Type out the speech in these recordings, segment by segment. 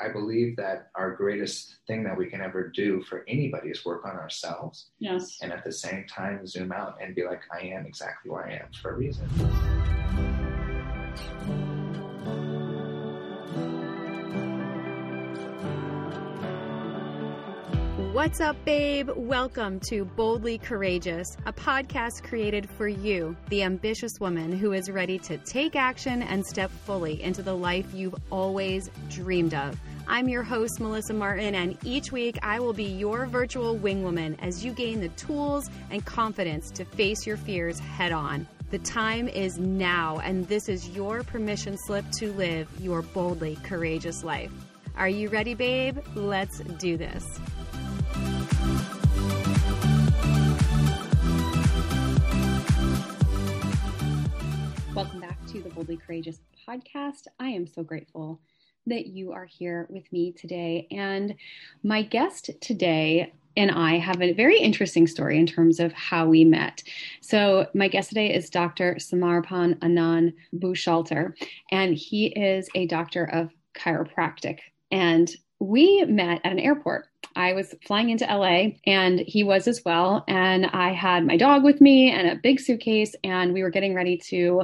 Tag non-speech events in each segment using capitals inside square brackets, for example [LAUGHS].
I believe that our greatest thing that we can ever do for anybody is work on ourselves. Yes. And at the same time, zoom out and be like, I am exactly where I am for a reason. What's up, babe? Welcome to Boldly Courageous, a podcast created for you, the ambitious woman who is ready to take action and step fully into the life you've always dreamed of. I'm your host, Melissa Martin, and each week I will be your virtual wingwoman as you gain the tools and confidence to face your fears head on. The time is now, and this is your permission slip to live your boldly courageous life. Are you ready, babe? Let's do this. Welcome back to the Boldly Courageous podcast. I am so grateful that you are here with me today. And my guest today and I have a very interesting story in terms of how we met. So, my guest today is Dr. Samarpan Anand Bushalter, and he is a doctor of chiropractic. And we met at an airport. I was flying into LA and he was as well. And I had my dog with me and a big suitcase, and we were getting ready to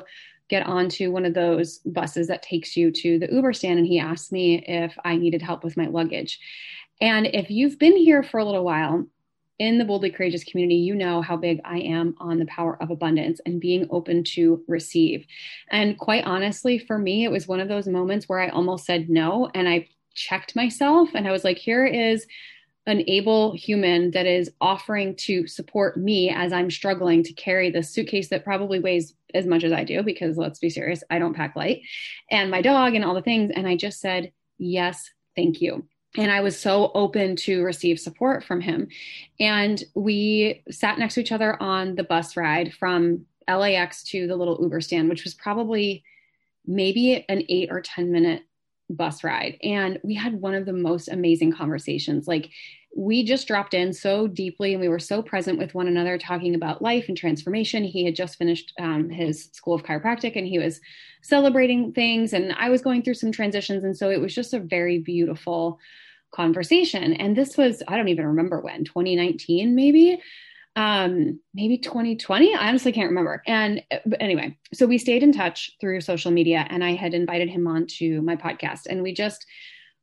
get onto one of those buses that takes you to the Uber stand. And he asked me if I needed help with my luggage. And if you've been here for a little while, in the Boldly Courageous community, you know how big I am on the power of abundance and being open to receive. And quite honestly, for me, it was one of those moments where I almost said no. And I checked myself and I was like, here is an able human that is offering to support me as I'm struggling to carry this suitcase that probably weighs as much as I do, because let's be serious, I don't pack light, and my dog and all the things. And I just said, yes, thank you. And I was so open to receive support from him. And we sat next to each other on the bus ride from LAX to the little Uber stand, which was probably maybe an eight or 10 minute bus ride and we had one of the most amazing conversations. Like we just dropped in so deeply and we were so present with one another talking about life and transformation. He had just finished um, his school of chiropractic and he was celebrating things and i was going through some transitions and so it was just a very beautiful conversation. And this was i don't even remember when 2019 maybe um maybe 2020 i honestly can't remember. And anyway so we stayed in touch through social media and i had invited him on to my podcast and we just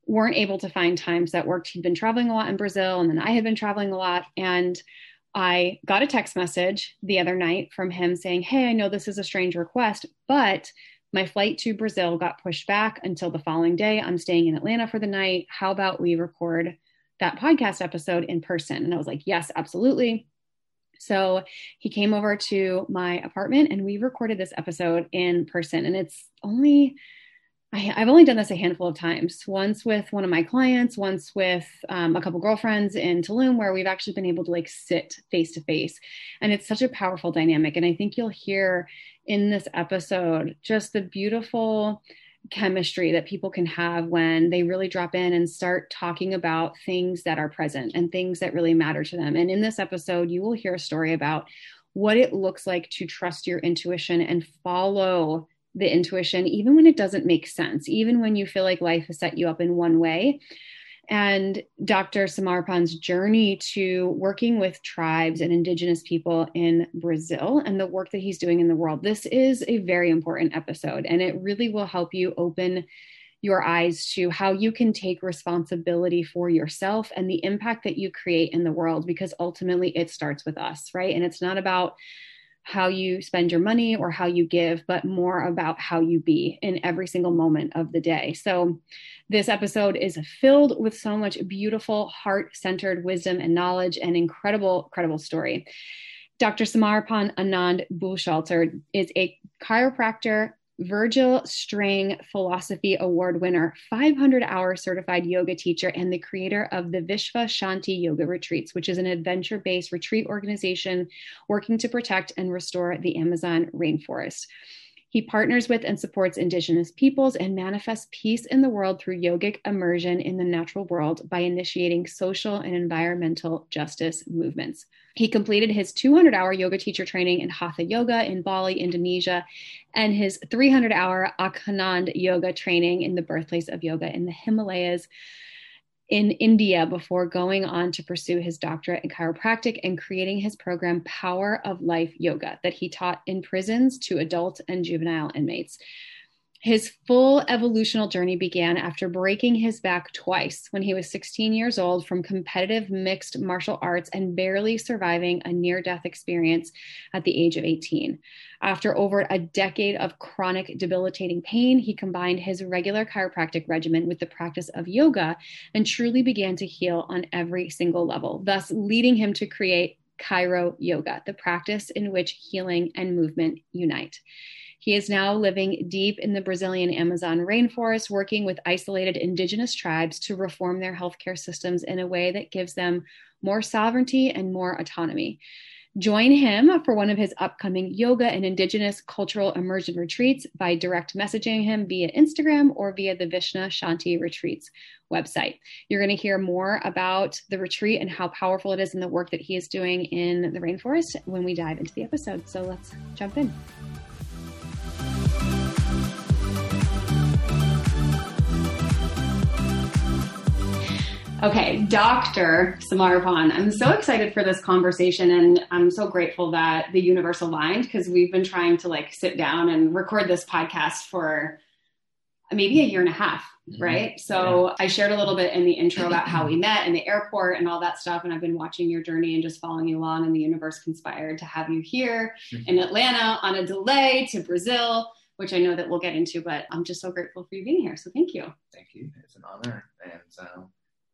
weren't able to find times that worked. He'd been traveling a lot in brazil and then i had been traveling a lot and i got a text message the other night from him saying hey i know this is a strange request but my flight to brazil got pushed back until the following day. I'm staying in atlanta for the night. How about we record that podcast episode in person? And i was like yes absolutely so he came over to my apartment and we recorded this episode in person. And it's only, I, have only done this a handful of times. Once with one of my clients, once with um, a couple girlfriends in Tulum, where we've actually been able to like sit face to face. And it's such a powerful dynamic. And I think you'll hear in this episode just the beautiful chemistry that people can have when they really drop in and start talking about things that are present and things that really matter to them. And in this episode, you will hear a story about what it looks like to trust your intuition and follow the intuition, even when it doesn't make sense, even when you feel like life has set you up in one way and Dr. Samarpan's journey to working with tribes and indigenous people in Brazil and the work that he's doing in the world. This is a very important episode, and it really will help you open your eyes to how you can take responsibility for yourself and the impact that you create in the world because ultimately it starts with us, right? And it's not about how you spend your money or how you give, but more about how you be in every single moment of the day. So, this episode is filled with so much beautiful, heart centered wisdom and knowledge and incredible, incredible story. Dr. Samarpan Anand Bushalter is a chiropractor, Virgil Strang Philosophy Award winner, 500 hour certified yoga teacher, and the creator of the Vishva Shanti Yoga Retreats, which is an adventure based retreat organization working to protect and restore the Amazon rainforest. He partners with and supports Indigenous peoples and manifests peace in the world through yogic immersion in the natural world by initiating social and environmental justice movements. He completed his 200 hour yoga teacher training in Hatha Yoga in Bali, Indonesia, and his 300 hour Akhanda Yoga training in the birthplace of yoga in the Himalayas in India before going on to pursue his doctorate in chiropractic and creating his program Power of Life Yoga that he taught in prisons to adult and juvenile inmates. His full evolutional journey began after breaking his back twice when he was 16 years old from competitive mixed martial arts and barely surviving a near death experience at the age of 18. After over a decade of chronic debilitating pain, he combined his regular chiropractic regimen with the practice of yoga and truly began to heal on every single level, thus leading him to create Chiro Yoga, the practice in which healing and movement unite. He is now living deep in the Brazilian Amazon rainforest, working with isolated indigenous tribes to reform their healthcare systems in a way that gives them more sovereignty and more autonomy. Join him for one of his upcoming yoga and indigenous cultural immersion retreats by direct messaging him via Instagram or via the Vishva Shanti Retreats website. You're going to hear more about the retreat and how powerful it is and the work that he is doing in the rainforest when we dive into the episode. So let's jump in. Okay, Dr. Samarpan, I'm so excited for this conversation and I'm so grateful that the universe aligned because we've been trying to like sit down and record this podcast for maybe a year and a half, mm-hmm. right? So yeah. I shared a little bit in the intro about how we met in the airport and all that stuff. And I've been watching your journey and just following you along. And the universe conspired to have you here mm-hmm. in Atlanta on a delay to Brazil, which I know that we'll get into. But I'm just so grateful for you being here. So thank you. Thank you. It's an honor. And um,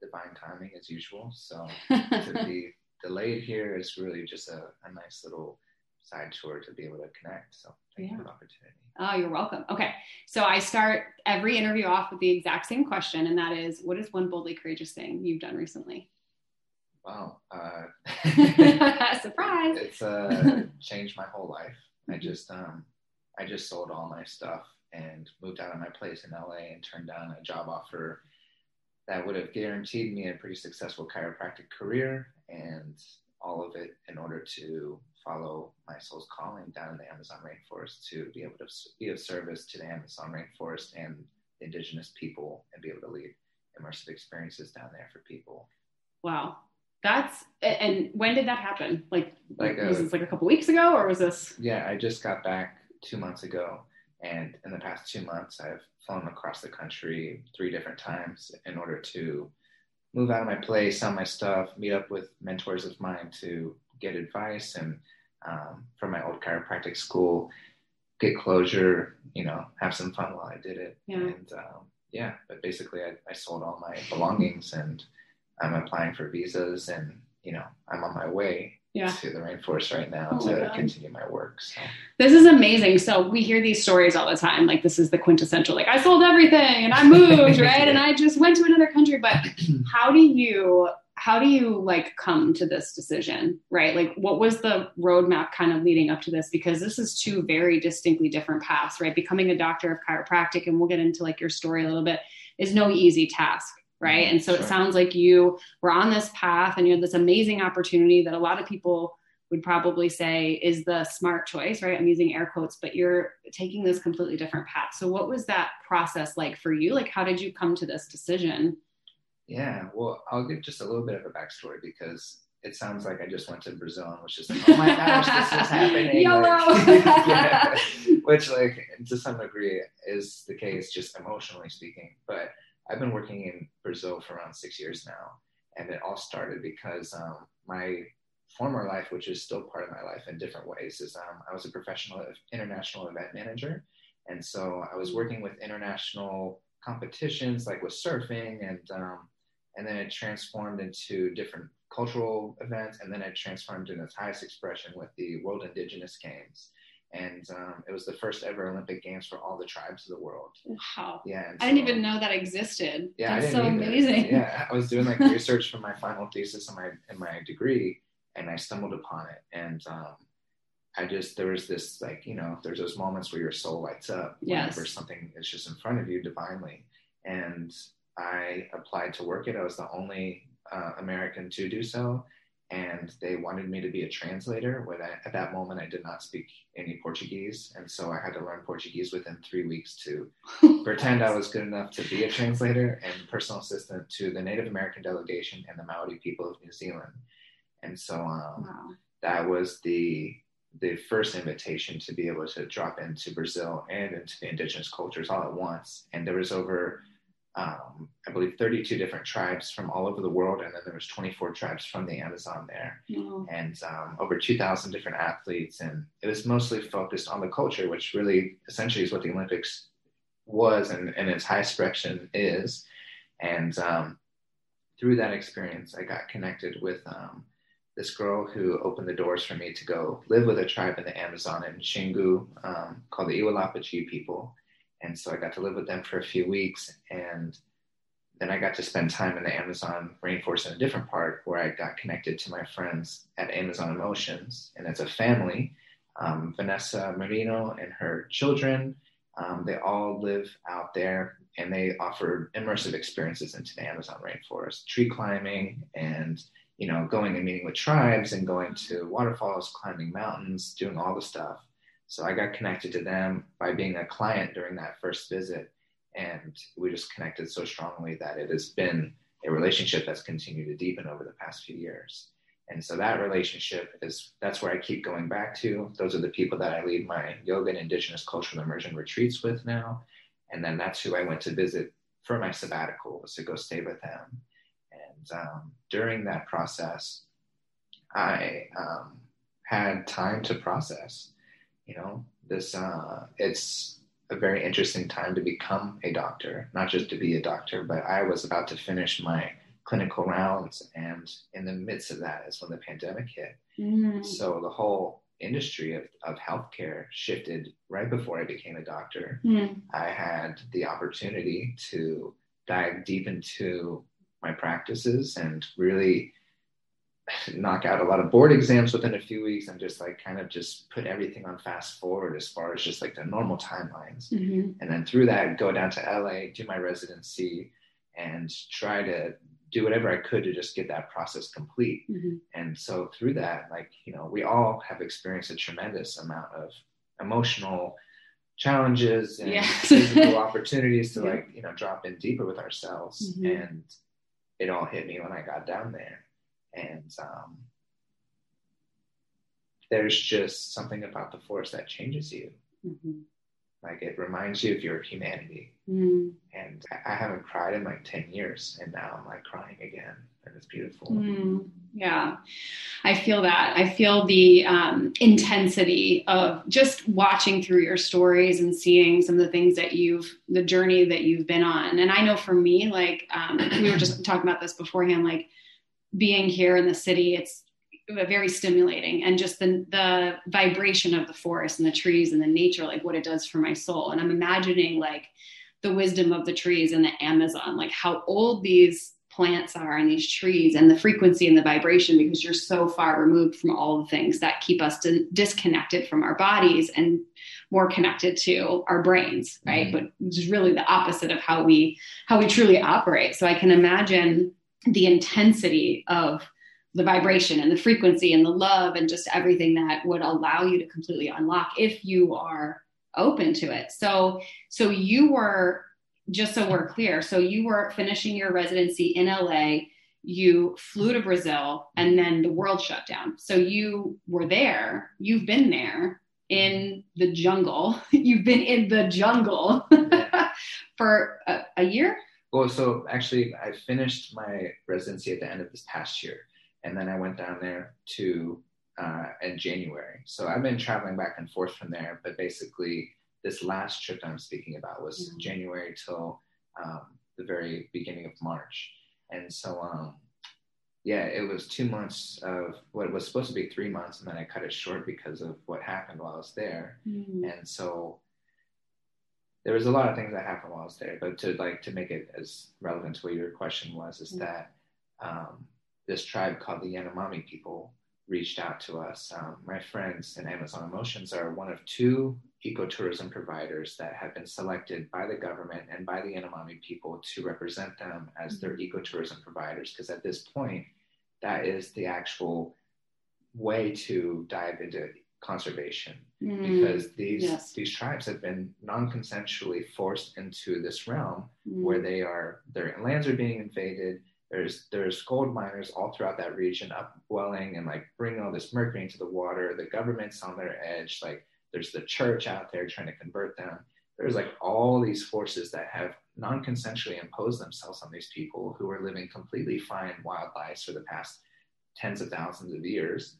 divine timing as usual. So [LAUGHS] to be delayed here is really just a, a, nice little side tour to be able to connect. So thank yeah. you for the opportunity. Oh, you're welcome. Okay. So I start every interview off with the exact same question, and that is what is one boldly courageous thing you've done recently? Wow. Uh, [LAUGHS] [LAUGHS] Surprise. It's uh, changed my whole life. I mm-hmm. just um, I just sold all my stuff and moved out of my place in LA and turned down a job offer that would have guaranteed me a pretty successful chiropractic career and all of it in order to follow my soul's calling down in the Amazon rainforest to be able to be of service to the Amazon rainforest and the indigenous people and be able to lead immersive experiences down there for people. Wow. That's and when did that happen? Like, like was uh, this like a couple weeks ago or was this? Yeah, I just got back two months ago, and in the past two months, I've flown across the country three different times in order to move out of my place, sell my stuff, meet up with mentors of mine to get advice and um, from my old chiropractic school, get closure, you know, have some fun while I did it. Yeah. And um, yeah, but basically I, I sold all my belongings and I'm applying for visas and, you know, I'm on my way yeah. to the rainforest right now oh to continue my work. So. This is amazing. So we hear these stories all the time. Like this is the quintessential, like I sold everything and I [LAUGHS] moved, right? And I just went to another country. But [CLEARS THROAT] how do you how do you like come to this decision, right? Like what was the roadmap kind of leading up to this? Because this is two very distinctly different paths, right? Becoming a doctor of chiropractic, and we'll get into like your story a little bit, is no easy task right? Mm-hmm. And so sure. it sounds like you were on this path and you had this amazing opportunity that a lot of people would probably say is the smart choice, right? I'm using air quotes, but you're taking this completely different path. So what was that process like for you? Like how did you come to this decision? Yeah, well, I'll give just a little bit of a backstory because it sounds like I just went to Brazil and was just like, oh my gosh, this is [LAUGHS] happening. Like, [LAUGHS] yeah, [LAUGHS] which, like, to some degree is the case, just emotionally speaking. But I've been working in Brazil for around six years now, and it all started because um, my former life, which is still part of my life in different ways, is um, I was a professional international event manager, and so I was working with international competitions like with surfing, and um, and then it transformed into different cultural events, and then it transformed in its highest expression with the World Indigenous Games and um, it was the first ever Olympic Games for all the tribes of the world. Wow! Yeah, so, I didn't even know that existed. Yeah, that's so either. amazing. Yeah, I was doing like [LAUGHS] research for my final thesis in my in my degree, and I stumbled upon it, and um, I just there was this like you know there's those moments where your soul lights up Yes. whenever something is just in front of you divinely, and I applied to work it. I was the only uh, American to do so, and they wanted me to be a translator. When I, at that moment I did not speak any Portuguese, and so I had to learn Portuguese within three weeks to [LAUGHS] pretend I was good enough to be a translator and personal assistant to the Native American delegation and the Maori people of New Zealand. And so um, Wow. that was the the first invitation to be able to drop into Brazil and into the indigenous cultures all at once. And there was over, um, I believe, 32 different tribes from all over the world, and then there was 24 tribes from the Amazon there Wow. and um, over 2,000 different athletes. And it was mostly focused on the culture, which really essentially is what the Olympics was and, and its high expression is. And um, through that experience, I got connected with um, this girl who opened the doors for me to go live with a tribe in the Amazon in Xingu um, called the Yawalapiti people. And so I got to live with them for a few weeks. And then I got to spend time in the Amazon rainforest in a different part where I got connected to my friends at Amazon Emotions. And as a family, um, Vanessa Marino and her children, um, they all live out there and they offer immersive experiences into the Amazon rainforest, tree climbing and you know, going and meeting with tribes and going to waterfalls, climbing mountains, doing all the stuff. So I got connected to them by being a client during that first visit. And we just connected so strongly that it has been a relationship that's continued to deepen over the past few years. And so that relationship is that's where I keep going back to. Those are the people that I lead my yoga and indigenous cultural immersion retreats with now. And then that's who I went to visit for my sabbatical was to go stay with them. And um, during that process, I um, had time to process. You know, this uh, it's a very interesting time to become a doctor, not just to be a doctor, but I was about to finish my clinical rounds, and in the midst of that is when the pandemic hit. Mm. So the whole industry of, of healthcare shifted right before I became a doctor. Mm. I had the opportunity to dive deep into my practices and really knock out a lot of board exams within a few weeks and just like kind of just put everything on fast forward as far as just like the normal timelines. Mhm. And then through that, go down to LA, do my residency, and try to do whatever I could to just get that process complete. Mhm. And so through that, like, you know, we all have experienced a tremendous amount of emotional challenges and Yes. [LAUGHS] physical opportunities to Yeah. like, you know, drop in deeper with ourselves. Mhm. And it all hit me when I got down there. And um, there's just something about the forest that changes you. Mhm. Like it reminds you of your humanity. Mm. And I I haven't cried in like 10 years. And now I'm like crying again. And it's beautiful. Mm, yeah, I feel that. I feel the um, intensity of just watching through your stories and seeing some of the things that you've, the journey that you've been on. And I know for me, like um, we were just talking about this beforehand, like being here in the city, it's very stimulating. And just the the vibration of the forest and the trees and the nature like what it does for my soul. And i'm imagining like the wisdom of the trees in the amazon like how old these plants are and these trees and the frequency and the vibration because you're so far removed from all the things that keep us di- disconnected from our bodies and more connected to our brains right? Mhm. but which is really the opposite of how we how we truly operate. So i can imagine the intensity of the vibration and the frequency and the love and just everything that would allow you to completely unlock if you are open to it. So so you were just so we're clear, so you were finishing your residency in LA, you flew to Brazil and then the world shut down. So you were there, you've been there in the jungle. [LAUGHS] you've been in the jungle [LAUGHS] for a, a year? Well, so actually, I finished my residency at the end of this past year. And then I went down there to uh, in January. So I've been traveling back and forth from there. But basically, this last trip I'm speaking about was Mhm. January till um, the very beginning of March. And so, um, yeah, it was two months of what was supposed to be three months, and then I cut it short because of what happened while I was there. And so there was a lot of things that happened while I was there, but to like to make it as relevant to what your question was, is Mm. that um, this tribe called the Yanomami people reached out to us. Um, my friends in Amazon Emotions are one of two ecotourism providers that have been selected by the government and by the Yanomami people to represent them as their mm-hmm. ecotourism providers. Because at this point, that is the actual way to dive into conservation mm, because these yes. these tribes have been non-consensually forced into this realm mm. where they are their lands are being invaded. There's there's gold miners all throughout that region upwelling and like bringing all this mercury into the water. The government's on their edge. Like there's the church out there trying to convert them. There's like all these forces that have non-consensually imposed themselves on these people who are living completely fine wild lives for the past tens of thousands of years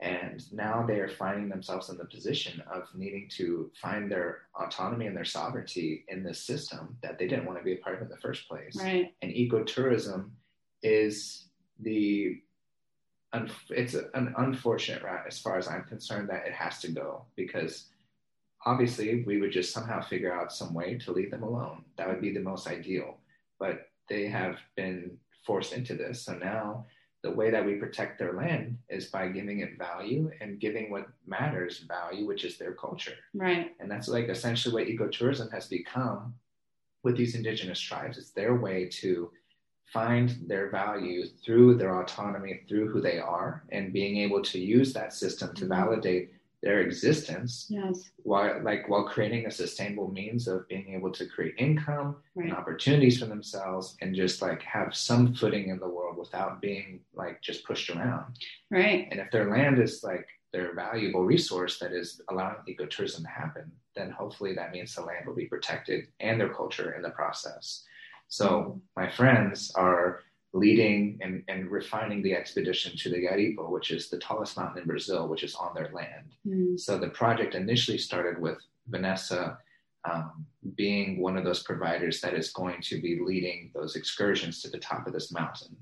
and now they are finding themselves in the position of needing to find their autonomy and their sovereignty in this system that they didn't want to be a part of in the first place. Right. And ecotourism is the it's an unfortunate route as far as I'm concerned that it has to go because obviously we would just somehow figure out some way to leave them alone. That would be the most ideal. But they have been forced into this. So now the way that we protect their land is by giving it value and giving what matters value, which is their culture. Right. And that's like essentially what ecotourism has become with these indigenous tribes. It's their way to find their value through their autonomy, through who they are, and being able to use that system to mm-hmm. validate their existence yes. while like while creating a sustainable means of being able to create income right. and opportunities for themselves and just like have some footing in the world without being like just pushed around right and if their land is like their valuable resource that is allowing ecotourism to happen then hopefully that means the land will be protected and their culture in the process so mm-hmm. my friends are leading and, and refining the expedition to the Yaripo, which is the tallest mountain in Brazil, which is on their land. Mm. So the project initially started with Vanessa um, being one of those providers that is going to be leading those excursions to the top of this mountain.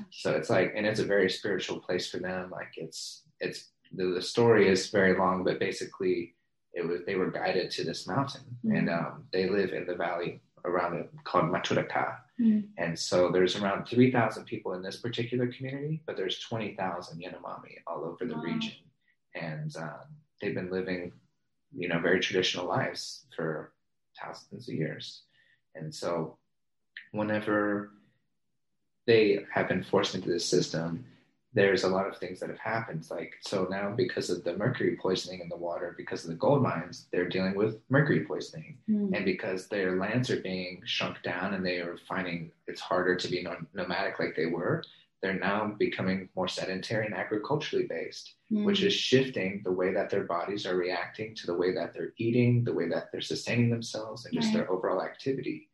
Oh so it's like, and it's a very spiritual place for them. Like it's, it's, the, the story is very long, but basically it was, they were guided to this mountain mm. and um, they live in the valley around it called Maturacá Mm. And so there's around 3,000 people in this particular community, but there's 20,000 Yanomami all over the wow. region. And um, they've been living, you know, very traditional lives for thousands of years. And so whenever they have been forced into this system, there's a lot of things that have happened. Like, so now because of the mercury poisoning in the water, because of the gold mines, they're dealing with mercury poisoning. Mm. And because their lands are being shrunk down and they are finding it's harder to be nomadic like they were, they're now becoming more sedentary and agriculturally based, mm. which is shifting the way that their bodies are reacting to the way that they're eating, the way that they're sustaining themselves, and just right. their overall activity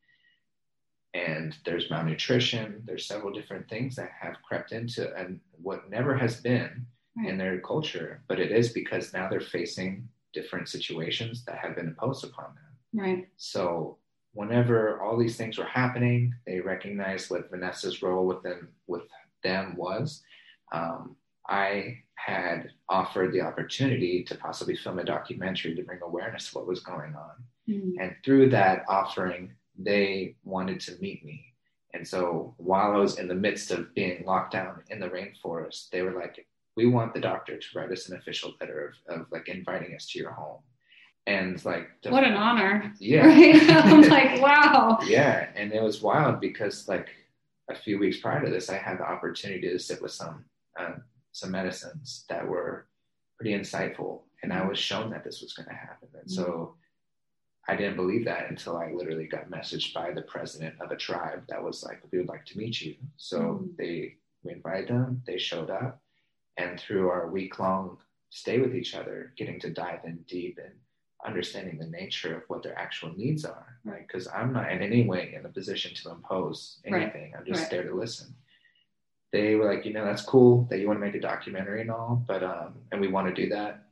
and there's malnutrition. There's several different things that have crept into and what never has been right. in their culture but it is because now they're facing different situations that have been imposed upon them. Right. So whenever all these things were happening they recognized what vanessa's role with them with them was. Um, i had offered the opportunity to possibly film a documentary to bring awareness to what was going on. Mm. and through that offering they wanted to meet me. And so while I was in the midst of being locked down in the rainforest, they were like, we want the doctor to write us an official letter of, of like inviting us to your home. And like, what an honor. Yeah. [LAUGHS] Right? [LAUGHS] I'm like, wow. Yeah. And it was wild because like a few weeks prior to this, I had the opportunity to sit with some, uh, some medicines that were pretty insightful. And I was shown that this was going to happen. And mm-hmm. so I didn't believe that until I literally got messaged by the president of a tribe that was like, "We would like to meet you." So mm-hmm. they we invited them. They showed up, and through our week long stay with each other, getting to dive in deep and understanding the nature of what their actual needs are. Right? Because I'm not in any way in a position to impose anything. Right. I'm just right. there to listen. They were like, you know, that's cool that you want to make a documentary and all, but um, and we want to do that.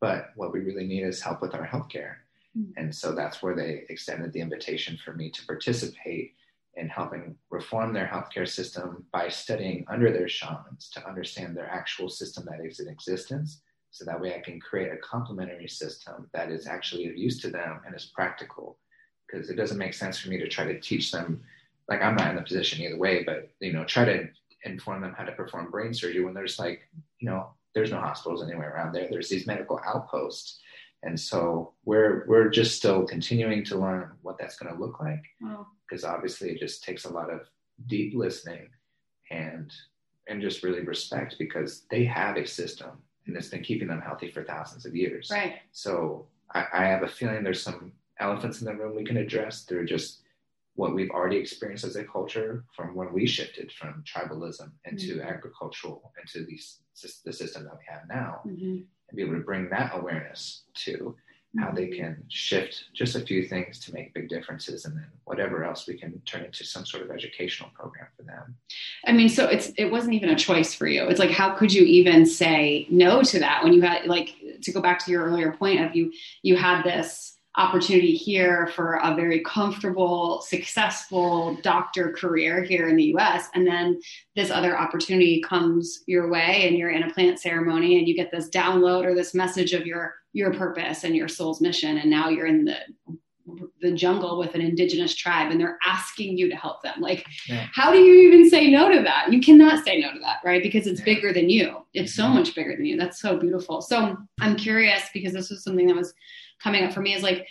But what we really need is help with our healthcare Mm. And so that's where they extended the invitation for me to participate in helping reform their healthcare system by studying under their shamans to understand their actual system that is in existence. So that way I can create a complementary system that is actually of use to them and is practical. Because it doesn't make sense for me to try to teach them, like I'm not in the position either way, but you know, try to inform them how to perform brain surgery when there's like you know, there's no hospitals anywhere around there. There's these medical outposts. And so we're we're just still continuing to learn what that's going to look like. Because wow. obviously it just takes a lot of deep listening and and just really respect because they have a system and it's been keeping them healthy for thousands of years. Right. So I, I have a feeling there's some elephants in the room we can address through just what we've already experienced as a culture from when we shifted from tribalism into mm-hmm. agricultural into these, the system that we have now mm-hmm. And be able to bring that awareness to how they mm-hmm. can shift just a few things to make big differences and then whatever else we can turn into some sort of educational program for them i mean so it's it wasn't even a choice for you it's like how could you even say no to that when you had like to go back to your earlier point of you you had this opportunity here for a very comfortable, successful doctor career here in the US. And then this other opportunity comes your way and you're in a plant ceremony and you get this download or this message of your your purpose and your soul's mission. And now you're in the the jungle with an indigenous tribe and they're asking you to help them like yeah. how do you even say no to that you cannot say no to that right because it's yeah. bigger than you it's so mm-hmm. much bigger than you that's so beautiful so i'm curious because this was something that was coming up for me is like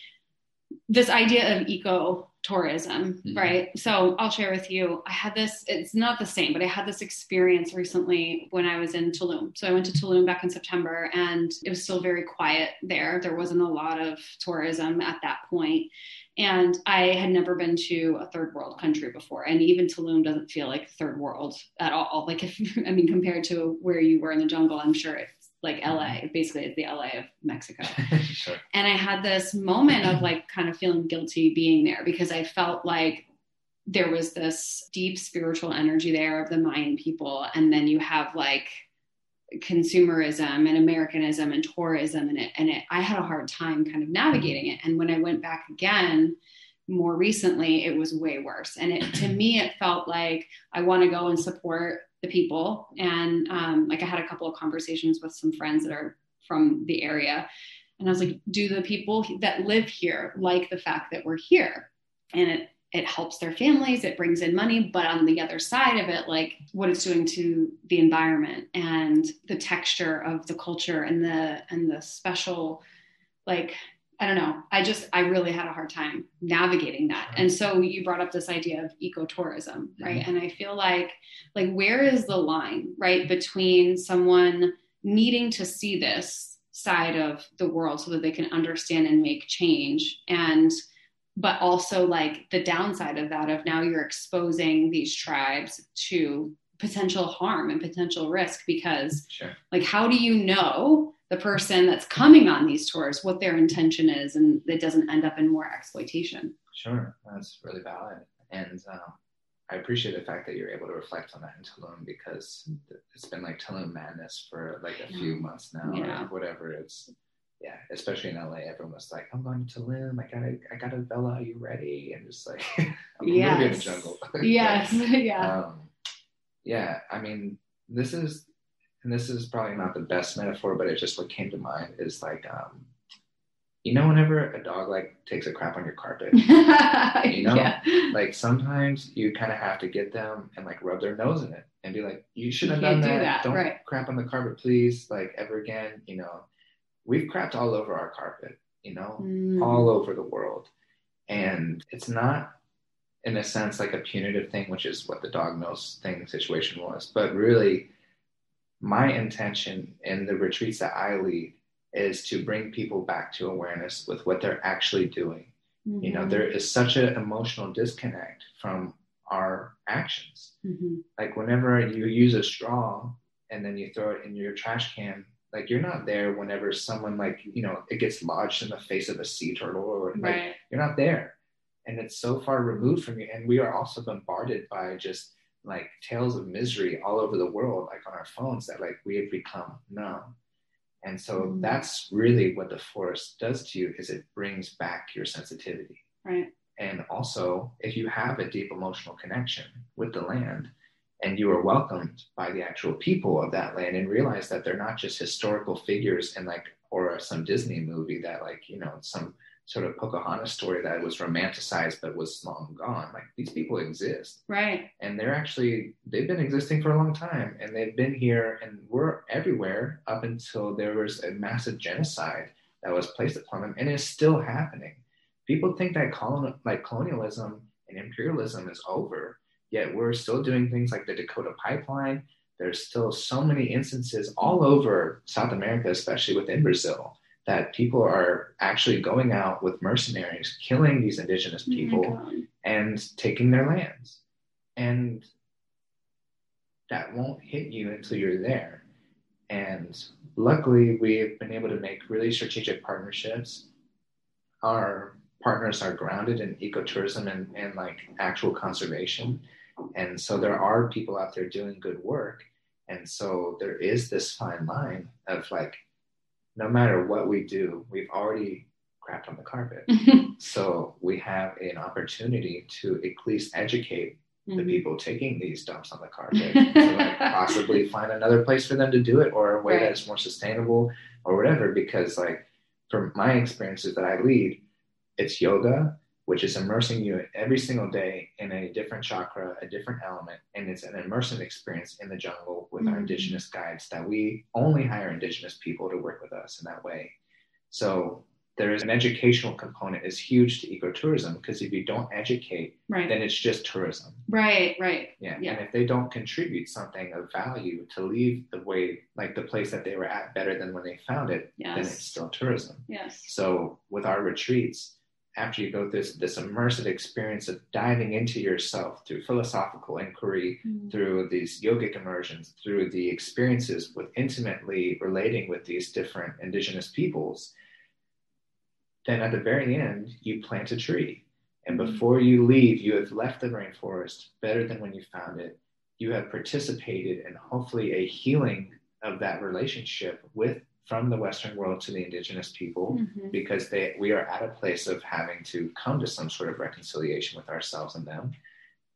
this idea of eco tourism, mm-hmm. right? So I'll share with you. I had this, it's not the same, but I had this experience recently when I was in Tulum. So I went to Tulum back in September and it was still very quiet there. There wasn't a lot of tourism at that point. And I had never been to a third world country before. And even Tulum doesn't feel like third world at all. Like, [LAUGHS] if, I mean, compared to where you were in the jungle, I'm sure it like LA, mm-hmm. basically it's the LA of Mexico. [LAUGHS] sure. And I had this moment of like kind of feeling guilty being there because I felt like there was this deep spiritual energy there of the Mayan people. And then you have like consumerism and Americanism and tourism and it and it I had a hard time kind of navigating it. And when I went back again, more recently it was way worse and it to me it felt like i want to go and support the people. And um, like i had a couple of conversations with some friends that are from the area. And i was like do the people that live here like the fact that we're here? And it it helps their families it brings in money but on the other side of it like what it's doing to the environment and the texture of the culture and the and the special like I don't know. I just, I really had a hard time navigating that. And so you brought up this idea of ecotourism, right? Mm-hmm. And I feel like, like, where is the line, right, between someone needing to see this side of the world so that they can understand and make change and, but also like the downside of that of now you're exposing these tribes to potential harm and potential risk because sure. like how do you know the person that's coming on these tours what their intention is and it doesn't end up in more exploitation. Sure that's really valid. And um, i appreciate the fact that you're able to reflect on that in tulum because it's been like tulum madness for like a few months now yeah. or whatever it's yeah especially in la everyone was like i'm going to tulum i got a i got a villa are you ready? And just like [LAUGHS] i'm yes. in the jungle. [LAUGHS] Yes [LAUGHS] yeah. Um, yeah i mean this is and this is probably not the best metaphor, but it just what came to mind is like, um, you know, whenever a dog like takes a crap on your carpet, [LAUGHS] you know, yeah. like sometimes you kind of have to get them and like rub their nose in it and be like, you should have done that. Do that. Don't right. crap on the carpet, please. Like ever again, you know, we've crapped all over our carpet, you know, mm. all over the world. And it's not in a sense like a punitive thing, which is what the dog nose thing situation was, but really my intention in the retreats that I lead is to bring people back to awareness with what they're actually doing. Mm-hmm. You know, mm-hmm. there is such an emotional disconnect from our actions. Mm-hmm. Like whenever you use a straw and then you throw it in your trash can, like you're not there whenever someone like, you know, it gets lodged in the face of a sea turtle or like right. you're not there. And it's so far removed from you. And we are also bombarded by just like tales of misery all over the world, like on our phones, that like we have become numb. And so mm-hmm. that's really what the forest does to you is it brings back your sensitivity. Right. And also, if you have a deep emotional connection with the land and you are welcomed by the actual people of that land and realize that they're not just historical figures in like or some Disney movie that like, you know, some sort of Pocahontas story that was romanticized but was long gone. Like these people exist. Right. And they're actually, they've been existing for a long time and they've been here and we're everywhere up until there was a massive genocide that was placed upon them and is still happening. People think that colon, like colonialism and imperialism is over, yet we're still doing things like the Dakota Pipeline. There's still so many instances all over South America, especially within Brazil, that people are actually going out with mercenaries, killing these indigenous oh people oh and taking their lands. And that won't hit you until you're there. And luckily, we've been able to make really strategic partnerships. Our partners are grounded in ecotourism and, and like actual conservation. And so there are people out there doing good work. And so there is this fine line of like, no matter what we do, we've already crapped on the carpet. [LAUGHS] so we have an opportunity to at least educate mm-hmm. the people taking these dumps on the carpet [LAUGHS] to like possibly find another place for them to do it or a way right. that's more sustainable or whatever. Because like from my experiences that I lead, it's yoga, which is immersing you every single day in a different chakra, a different element, and it's an immersive experience in the jungle with mm-hmm. our indigenous guides that we only hire indigenous people to work with us in that way. So there is an educational component is huge to ecotourism because if you don't educate, right. then it's just tourism. Right, right. Yeah. yeah. And if they don't contribute something of value to leave the way, like the place that they were at better than when they found it, yes. then it's still tourism. Yes. So with our retreats, after you go through this, this immersive experience of diving into yourself through philosophical inquiry, mm-hmm. through these yogic immersions, through the experiences with intimately relating with these different indigenous peoples, then at the very end, you plant a tree. And mm-hmm. before you leave, you have left the rainforest better than when you found it. You have participated in hopefully a healing of that relationship with from the Western world to the indigenous people mm-hmm. because they we are at a place of having to come to some sort of reconciliation with ourselves and them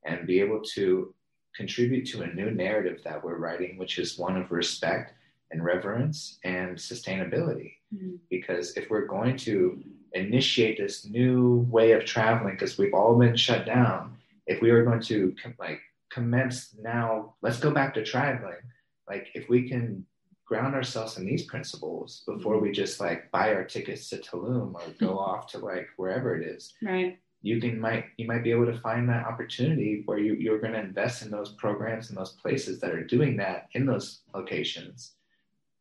and be able to contribute to a new narrative that we're writing, which is one of respect and reverence and sustainability. Mm-hmm. Because if we're going to initiate this new way of traveling, because we've all been shut down, if we are going to com- like commence now, let's go back to traveling. Like if we can ground ourselves in these principles before we just like buy our tickets to Tulum or go off to like wherever it is. Right. You can might you might be able to find that opportunity where you, you're going to invest in those programs and those places that are doing that in those locations.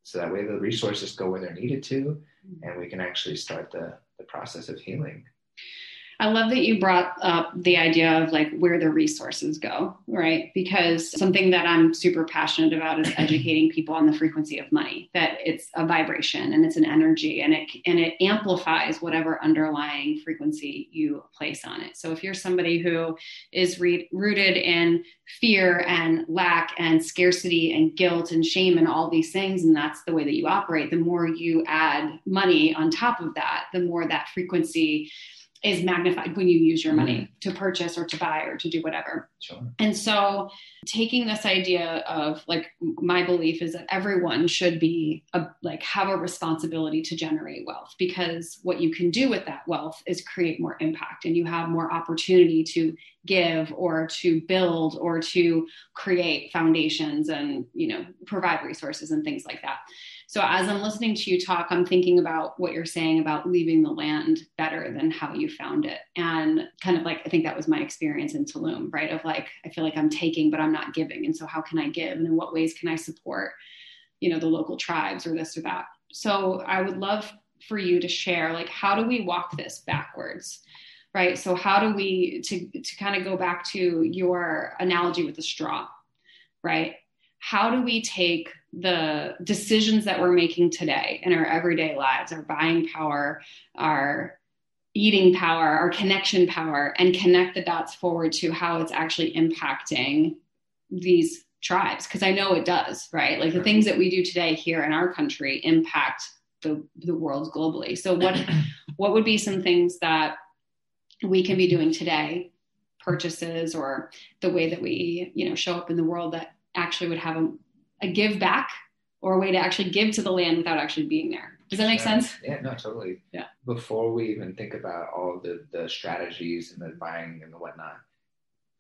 So that way the resources go where they're needed to mm-hmm. and we can actually start the, the process of healing. I love that you brought up the idea of like where the resources go, right? Because something that I'm super passionate about is educating people on the frequency of money, that it's a vibration and it's an energy and it and it amplifies whatever underlying frequency you place on it. So if you're somebody who is re- rooted in fear and lack and scarcity and guilt and shame and all these things and that's the way that you operate, the more you add money on top of that, the more that frequency is magnified when you use your money mm. to purchase or to buy or to do whatever. Sure. And so taking this idea of like my belief is that everyone should be a, like have a responsibility to generate wealth because what you can do with that wealth is create more impact and you have more opportunity to give or to build or to create foundations and you know provide resources and things like that. So as I'm listening to you talk, I'm thinking about what you're saying about leaving the land better than how you found it. And kind of like, I think that was my experience in Tulum, right? Of like, I feel like I'm taking, but I'm not giving. And so how can I give? And in what ways can I support, you know, the local tribes or this or that? So I would love for you to share, like, how do we walk this backwards? Right. So how do we to to kind of go back to your analogy with the straw, right? How do we take the decisions that we're making today in our everyday lives, our buying power, our eating power, our connection power, and connect the dots forward to how it's actually impacting these tribes. Because I know it does, right? Like the things that we do today here in our country impact the, the world globally. So what [CLEARS THROAT] what would be some things that we can be doing today, purchases or the way that we, you know, show up in the world that actually would have a a give back or a way to actually give to the land without actually being there? Does that make Yeah. sense? Yeah, no, totally. Yeah. Before we even think about all the the strategies and the buying and the whatnot,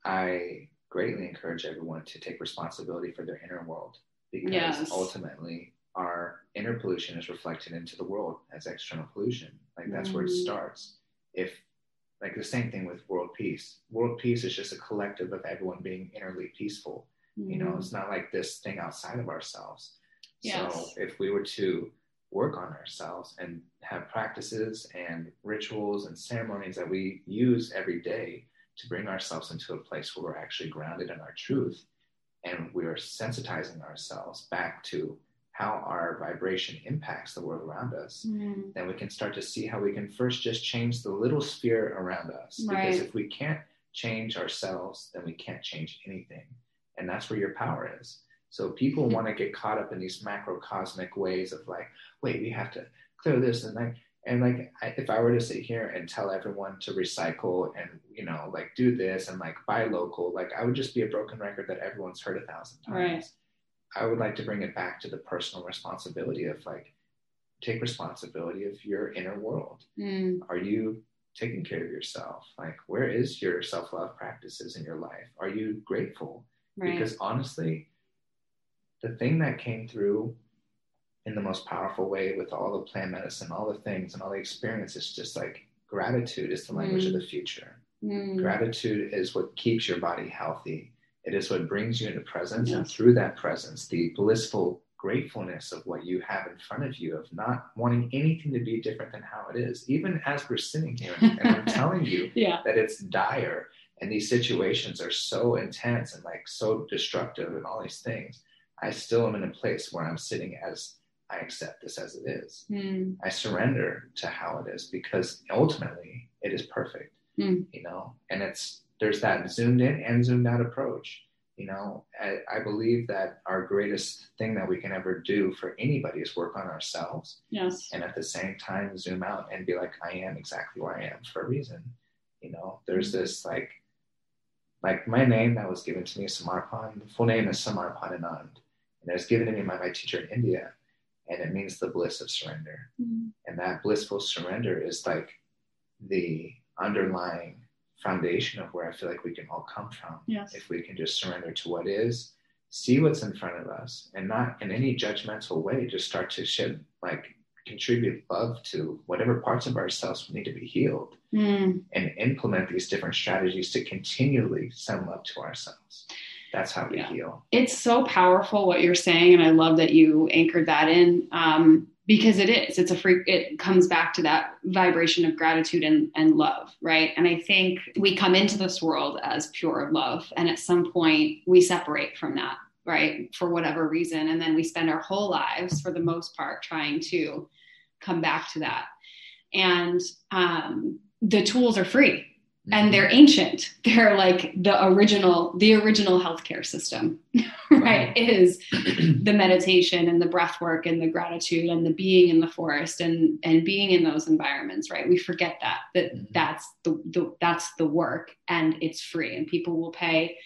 I greatly encourage everyone to take responsibility for their inner world because Yes. ultimately our inner pollution is reflected into the world as external pollution. Like that's where it Mhm. starts. If like the same thing with world peace. World peace is just a collective of everyone being innerly peaceful. You know, mm-hmm. it's not like this thing outside of ourselves. Yes. So if we were to work on ourselves and have practices and rituals and ceremonies that we use every day to bring ourselves into a place where we're actually grounded in our truth and we're sensitizing ourselves back to how our vibration impacts the world around us, Mm. then we can start to see how we can first just change the little sphere around us. Because if we can't change ourselves, then we can't change anything. And that's where your power is. So people want to get caught up in these macrocosmic ways of like, wait, we have to clear this and like, and like, I, if I were to sit here and tell everyone to recycle and you know, like do this and like buy local, like I would just be a broken record that everyone's heard a thousand times. Right. I would like to bring it back to the personal responsibility of like, take responsibility of your inner world. Mm. Are you taking care of yourself? Like, where is your self love practices in your life? Are you grateful? Right. Because honestly, the thing that came through in the most powerful way with all the plant medicine, all the things, and all the experiences, just like gratitude is the language Mm. of the future. Mm. Gratitude is what keeps your body healthy. It is what brings you into presence, and through that presence, the blissful gratefulness of what you have in front of you, of not wanting anything to be different than how it is. Even as we're sitting here, and I'm [LAUGHS] telling you yeah. that it's dire, and these situations are so intense and like so destructive, and all these things, I still am in a place where I'm sitting as I accept this as it is. Mm. I surrender to how it is because ultimately it is perfect, Mm. you know, and it's there's that zoomed in and zoomed out approach. You know, I, I believe that our greatest thing that we can ever do for anybody is work on ourselves Yes. and at the same time zoom out and be like, I am exactly where I am for a reason. You know, there's this like, like my name that was given to me, Samarpan, the full name is Samarpan Anand, and it was given to me by my teacher in India, and it means the bliss of surrender Mm. and that blissful surrender is like the underlying foundation of where I feel like we can all come from. Yes. If we can just surrender to what is, see what's in front of us, and not in any judgmental way, just start to shed like contribute love to whatever parts of ourselves need to be healed Mm. and implement these different strategies to continually send love to ourselves. That's how we Yeah. heal. It's so powerful what you're saying, and I love that you anchored that in um, because it is. It's a freak. It comes back to that vibration of gratitude and, and love, right? And I think we come into this world as pure love, and at some point we separate from that, right? For whatever reason, and then we spend our whole lives, for the most part, trying to come back to that. And um, the tools are free and they're ancient. [LAUGHS] They're like the original, the original healthcare system, [LAUGHS] right? Is the meditation and the breath work and the gratitude and the being in the forest and and being in those environments, right? We forget that that Mhm. that's the, the that's the work and it's free and people will pay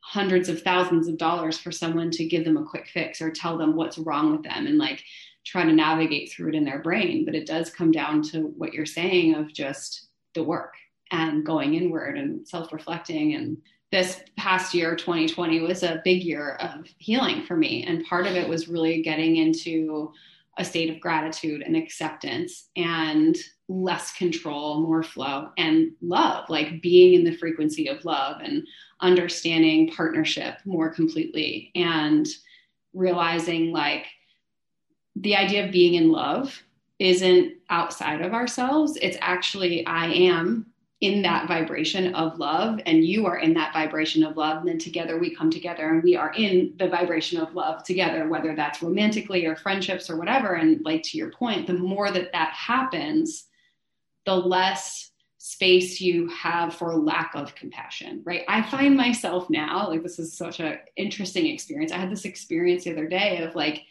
hundreds of thousands of dollars for someone to give them a quick fix or tell them what's wrong with them and like try to navigate through it in their brain but it does come down to what you're saying of just the work and going inward and self-reflecting. And this past year 2020 was a big year of healing for me. And part of it was really getting into a state of gratitude and acceptance and less control more flow and love like being in the frequency of love and understanding partnership more completely and realizing like the idea of being in love isn't outside of ourselves. It's actually i am in that vibration of love and you are in that vibration of love and then together we come together and we are in the vibration of love together whether that's romantically or friendships or whatever. And like to your point the more that that happens the less space you have for lack of compassion right? I find myself now like this is such an interesting experience. I had this experience the other day of like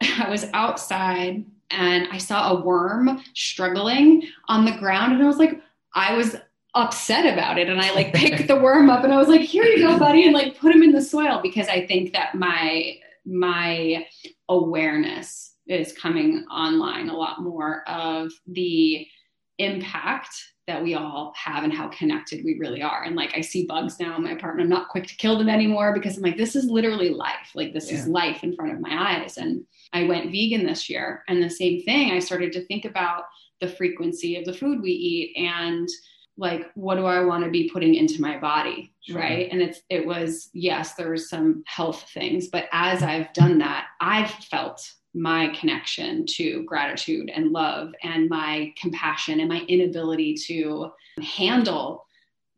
[LAUGHS] i was outside and i saw a worm struggling on the ground and i was like I was upset about it and I like picked the worm up and I was like, here you go, buddy, and like put him in the soil because I think that my my awareness is coming online a lot more of the impact that we all have and how connected we really are. And like I see bugs now in my apartment. I'm not quick to kill them anymore because I'm like, this is literally life. Like this yeah. is life in front of my eyes. And I went vegan this year. And the same thing, I started to think about the frequency of the food we eat and like what do I want to be putting into my body? Sure. Right. And it's it was, yes, there was some health things, but as I've done that, I've felt my connection to gratitude and love and my compassion and my inability to handle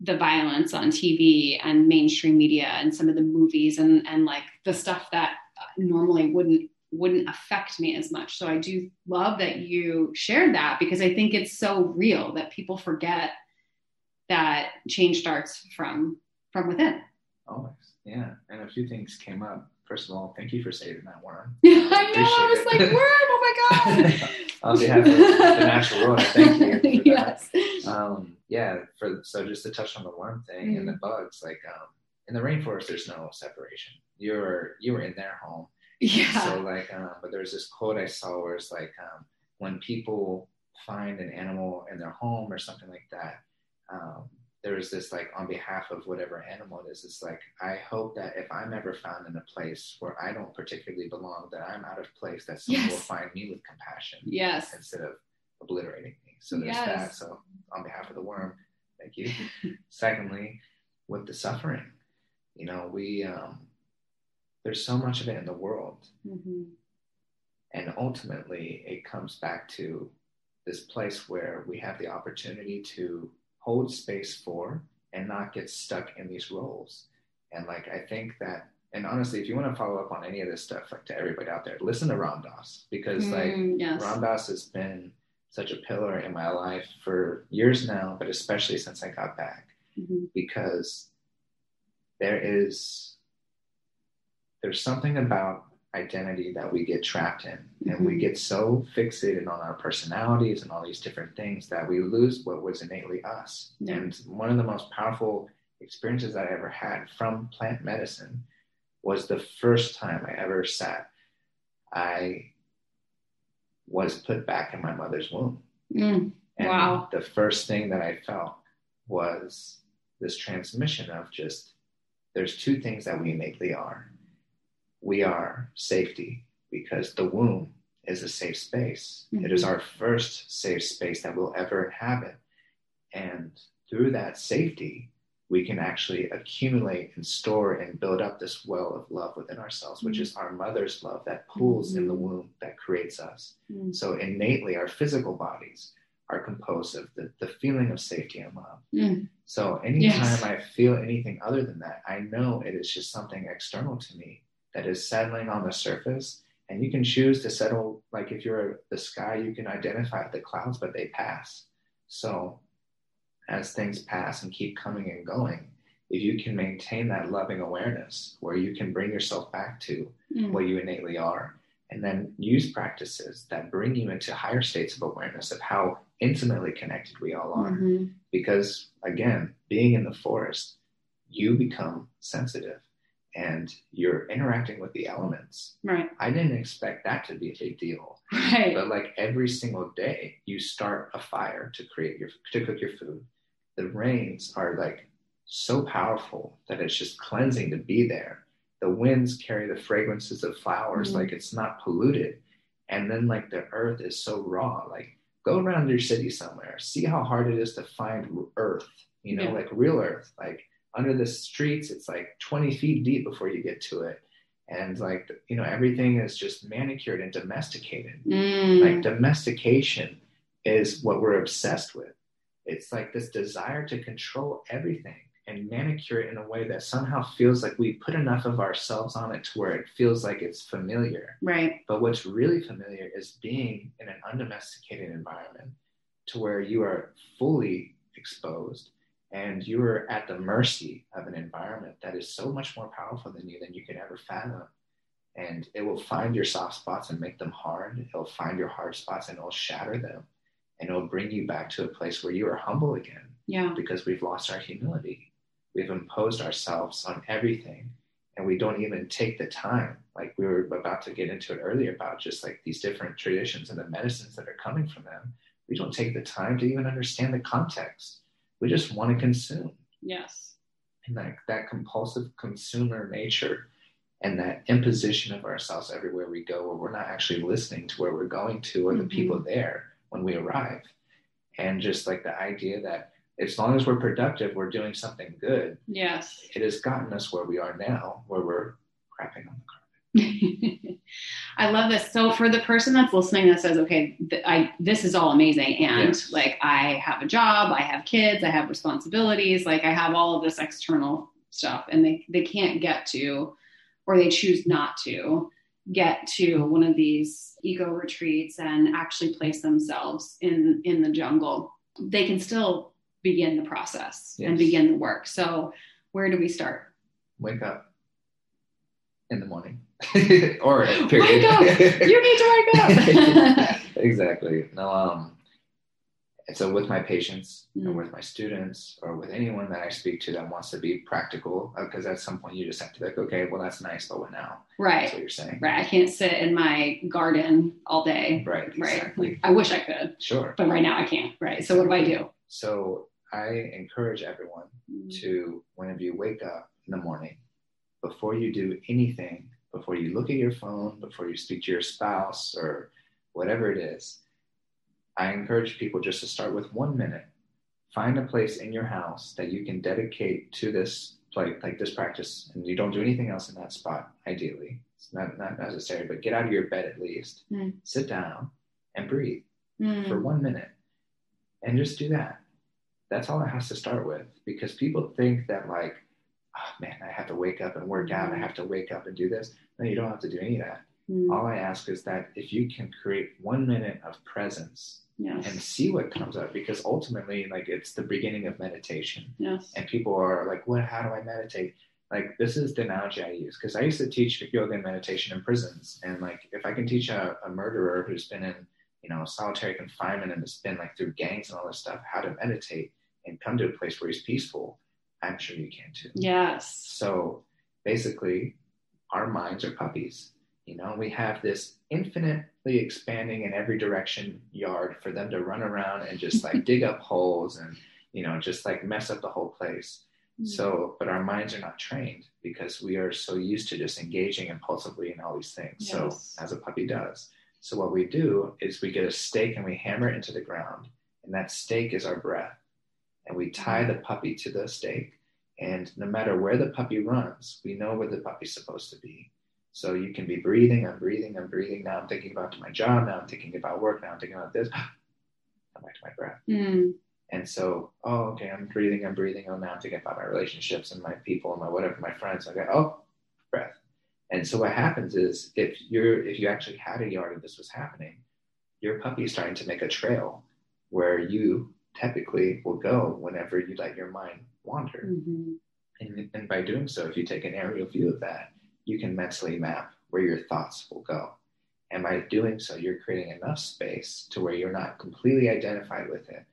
the violence on TV and mainstream media and some of the movies and and like the stuff that normally wouldn't wouldn't affect me as much. So I do love that you shared that because I think it's so real that people forget that change starts from from within. Always. Yeah. And a few things came up first of all, thank you for saving that worm. Yeah, [LAUGHS] I know. I was like, worm. Oh my god. [LAUGHS] On behalf of the natural world, thank you. [LAUGHS] yes. Um, yeah. For so just to touch on the worm thing mm and the mm-hmm. bugs, like um, in the rainforest, there's no separation. You're you were in their home. Yeah. So like, um, but there's this quote I saw where it's like, um, when people find an animal in their home or something like that, um, there's this like on behalf of whatever animal it is it's like i hope that if i'm ever found in a place where i don't particularly belong that i'm out of place that someone yes. will find me with compassion yes instead of obliterating me so there's yes. that so on behalf of the worm thank you secondly with the suffering you know we um there's so much of it in the world mm-hmm. and ultimately it comes back to this place where we have the opportunity to hold space for and not get stuck in these roles. And like I think that and honestly, if you want to follow up on any of this stuff, like to everybody out there, listen to Ram Dass because mm, like yes. Ram Dass has been such a pillar in my life for years now, but especially since I got back, mm-hmm. because there is there's something about identity that we get trapped in mm-hmm. and we mm-hmm. get so fixated on our personalities and all these different things that we lose what was innately us yeah. and one of the most powerful experiences that i ever had from plant medicine was the first time i ever sat i was put back in my mother's womb mm. and wow the first thing that i felt was this transmission of just there's two things that we innately are we are safety because the womb is a safe space. Mm-hmm. It is mm-hmm. our first safe space that we'll ever inhabit. And through that safety, we can actually accumulate and store and build up this well of love within ourselves, which mm-hmm. is our mother's love that pools mm-hmm. in the mm-hmm. womb that creates us. Mm-hmm. So innately, our physical bodies are composed of the, the feeling of safety and love. Mm. So anytime yes. I feel anything other than that, I know it is just something external to me that is settling on the surface. And you can choose to settle, like if you're the sky, you can identify the clouds, but they pass. So as things pass and keep coming and going, if you can maintain that loving awareness where you can bring yourself back to mm. what you innately are, and then use practices that bring you into higher states of awareness of how intimately connected we all are. Mm-hmm. Because again, being in the forest, you become sensitive and you're interacting with the elements. Right. I didn't expect that to be a big deal. Right. But like every single day, you start a fire to create your to cook your food. The rains are like so powerful that it's just cleansing to be there. The winds carry the fragrances of flowers, mm-hmm. like it's not polluted. And then like the earth is so raw. Like go around your city somewhere, see how hard it is to find earth. You know, yeah. like real earth. Like under the streets it's like 20 feet deep before you get to it. And like you know everything is just manicured and domesticated. Mm. like domestication is what we're obsessed with. It's like this desire to control everything and manicure it in a way that somehow feels like we put enough of ourselves on it to where it feels like it's familiar. Right. But what's really familiar is being in an undomesticated environment to where you are fully exposed and you are at the mercy of an environment that is so much more powerful than you than you could ever fathom. And it will find your soft spots and make them hard. It'll find your hard spots and it'll shatter them. And it'll bring you back to a place where you are humble again. Yeah. Because we've lost our humility. We've imposed ourselves on everything. And we don't even take the time like we were about to get into it earlier about just like these different traditions and the medicines that are coming from them. We don't take the time to even understand the context we just want to consume yes and like that compulsive consumer nature and that imposition of ourselves everywhere we go where we're not actually listening to where we're going to or the mm-hmm. people there when we arrive and just like the idea that as long as we're productive, we're doing something good. Yes. It has gotten us where we are now, where we're crapping on the. [LAUGHS] I love this. So for the person that's listening that says, okay, th- I, this is all amazing. And yes. like, I have a job, I have kids, I have responsibilities, like I have all of this external stuff and they, they can't get to, or they choose not to get to one of these ego retreats and actually place themselves in, in the jungle. They can still begin the process yes. and begin the work. So, where do we start? Wake up in the morning, [LAUGHS] or period. Wake up! You need to wake up. [LAUGHS] exactly. No, um, and so with my patients mm. and with my students or with anyone that I speak to that wants to be practical, because uh, at some point you just have to be like, okay, well that's nice, but what now? Right. That's what you're saying. Right. I can't sit in my garden all day. Right. Exactly. Right. I wish I could. Sure. But right now I can't. Right. So what do I do? So I encourage everyone mm-hmm. to, whenever you wake up in the morning, before you do anything, before you look at your phone, before you speak to your spouse or whatever it is, I encourage people just to start with one minute. Find a place in your house that you can dedicate to this like like this practice and you don't do anything else in that spot ideally it's not not necessary but get out of your bed at least mm. sit down and breathe mm. for one minute and just do that that's all it has to start with because people think that like oh man i have to wake up and work out i mm-hmm. have to wake up and do this no you don't have to do any of that mm. all i ask is that if you can create one minute of presence yes. and see what comes up because ultimately like it's the beginning of meditation yes. and people are like what how do i meditate like this is the analogy i use because i used to teach yoga and meditation in prisons and like if i can teach a, a murderer who's been in you know solitary confinement and has been like through gangs and all this stuff how to meditate and come to a place where he's peaceful, I'm sure you can too. Yes. So basically, our minds are puppies. You know, we have this infinitely expanding in every direction yard for them to run around and just like [LAUGHS] dig up holes and, you know, just like mess up the whole place. Mm-hmm. So, but our minds are not trained because we are so used to just engaging impulsively in all these things. Yes. So, as a puppy does. So, what we do is we get a stake and we hammer it into the ground, and that stake is our breath and we tie the puppy to the stake. And no matter where the puppy runs, we know where the puppy's supposed to be. So you can be breathing, I'm breathing, I'm breathing. Now I'm thinking about my job. Now I'm thinking about work. Now I'm thinking about this. [GASPS] Come back to my breath. Mm. And so, oh, okay, I'm breathing, I'm breathing. Oh, now I'm thinking about my relationships and my people and my whatever, my friends. I Okay, oh, breath. And so what happens is if you're if you actually had a yard and this was happening, your puppy is starting to make a trail where you typically will go whenever you let your mind wander. Mm-hmm. And, and by doing so, if you take an aerial view of that, you can mentally map where your thoughts will go. And by doing so, you're creating enough space to where you're not completely identified with it.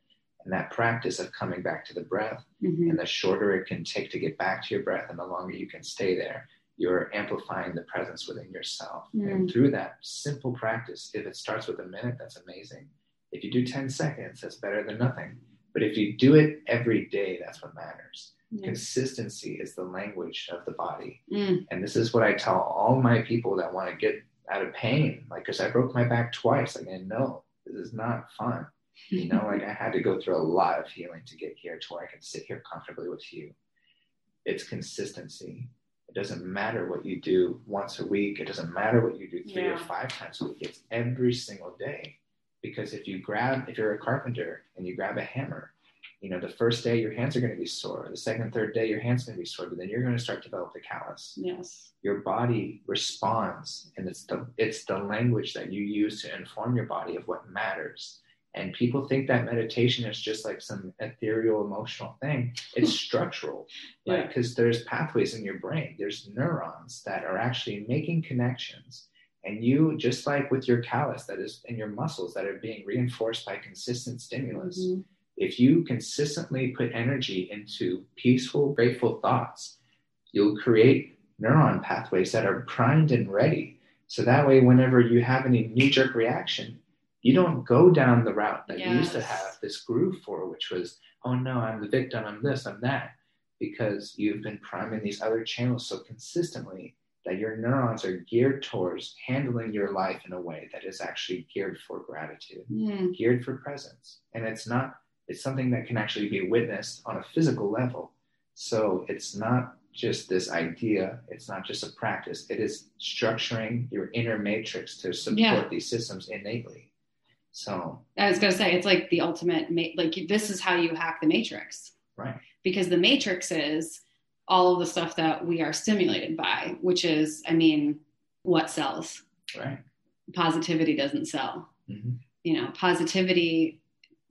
And that practice of coming back to the breath, mm-hmm. and the shorter it can take to get back to your breath, and the longer you can stay there, you're amplifying the presence within yourself. Mm. And through that simple practice, if it starts with a minute, that's amazing. If you do 10 seconds, that's better than nothing. But if you do it every day, that's what matters. Consistency is the language of the body. Mm. And this is what I tell all my people that want to get out of pain. Like, because I broke my back twice. Like, I know this is not fun. You know, [LAUGHS] like I had to go through a lot of healing to get here to where I can sit here comfortably with you. It's consistency. It doesn't matter what you do once a week. It doesn't matter what you do three yeah. or five times a week. It's every single day because if you grab if you're a carpenter and you grab a hammer you know the first day your hands are going to be sore the second third day your hands are going to be sore but then you're going to start to develop the callus. Yes. Your body responds and it's the it's the language that you use to inform your body of what matters. And people think that meditation is just like some ethereal emotional thing. It's [LAUGHS] structural right? Because there's pathways in your brain. There's neurons that are actually making connections and you, just like with your callus that is in your muscles that are being reinforced by consistent stimulus, mm-hmm. if you consistently put energy into peaceful, grateful thoughts, you'll create neuron pathways that are primed and ready. So that way, whenever you have any knee jerk reaction, you don't go down the route that yes. you used to have this groove for, which was, oh no, I'm the victim, I'm this, I'm that, because you've been priming these other channels so consistently that your neurons are geared towards handling your life in a way that is actually geared for gratitude, mm. geared for presence. And it's not, it's something that can actually be witnessed on a physical level. So it's not just this idea, it's not just a practice, it is structuring your inner matrix to support yeah. these systems innately. So I was going to say, it's like the ultimate, like this is how you hack the matrix. Right. Because the matrix is, all of the stuff that we are stimulated by, which is, I mean, what sells? Right. Positivity doesn't sell. Mm-hmm. You know, positivity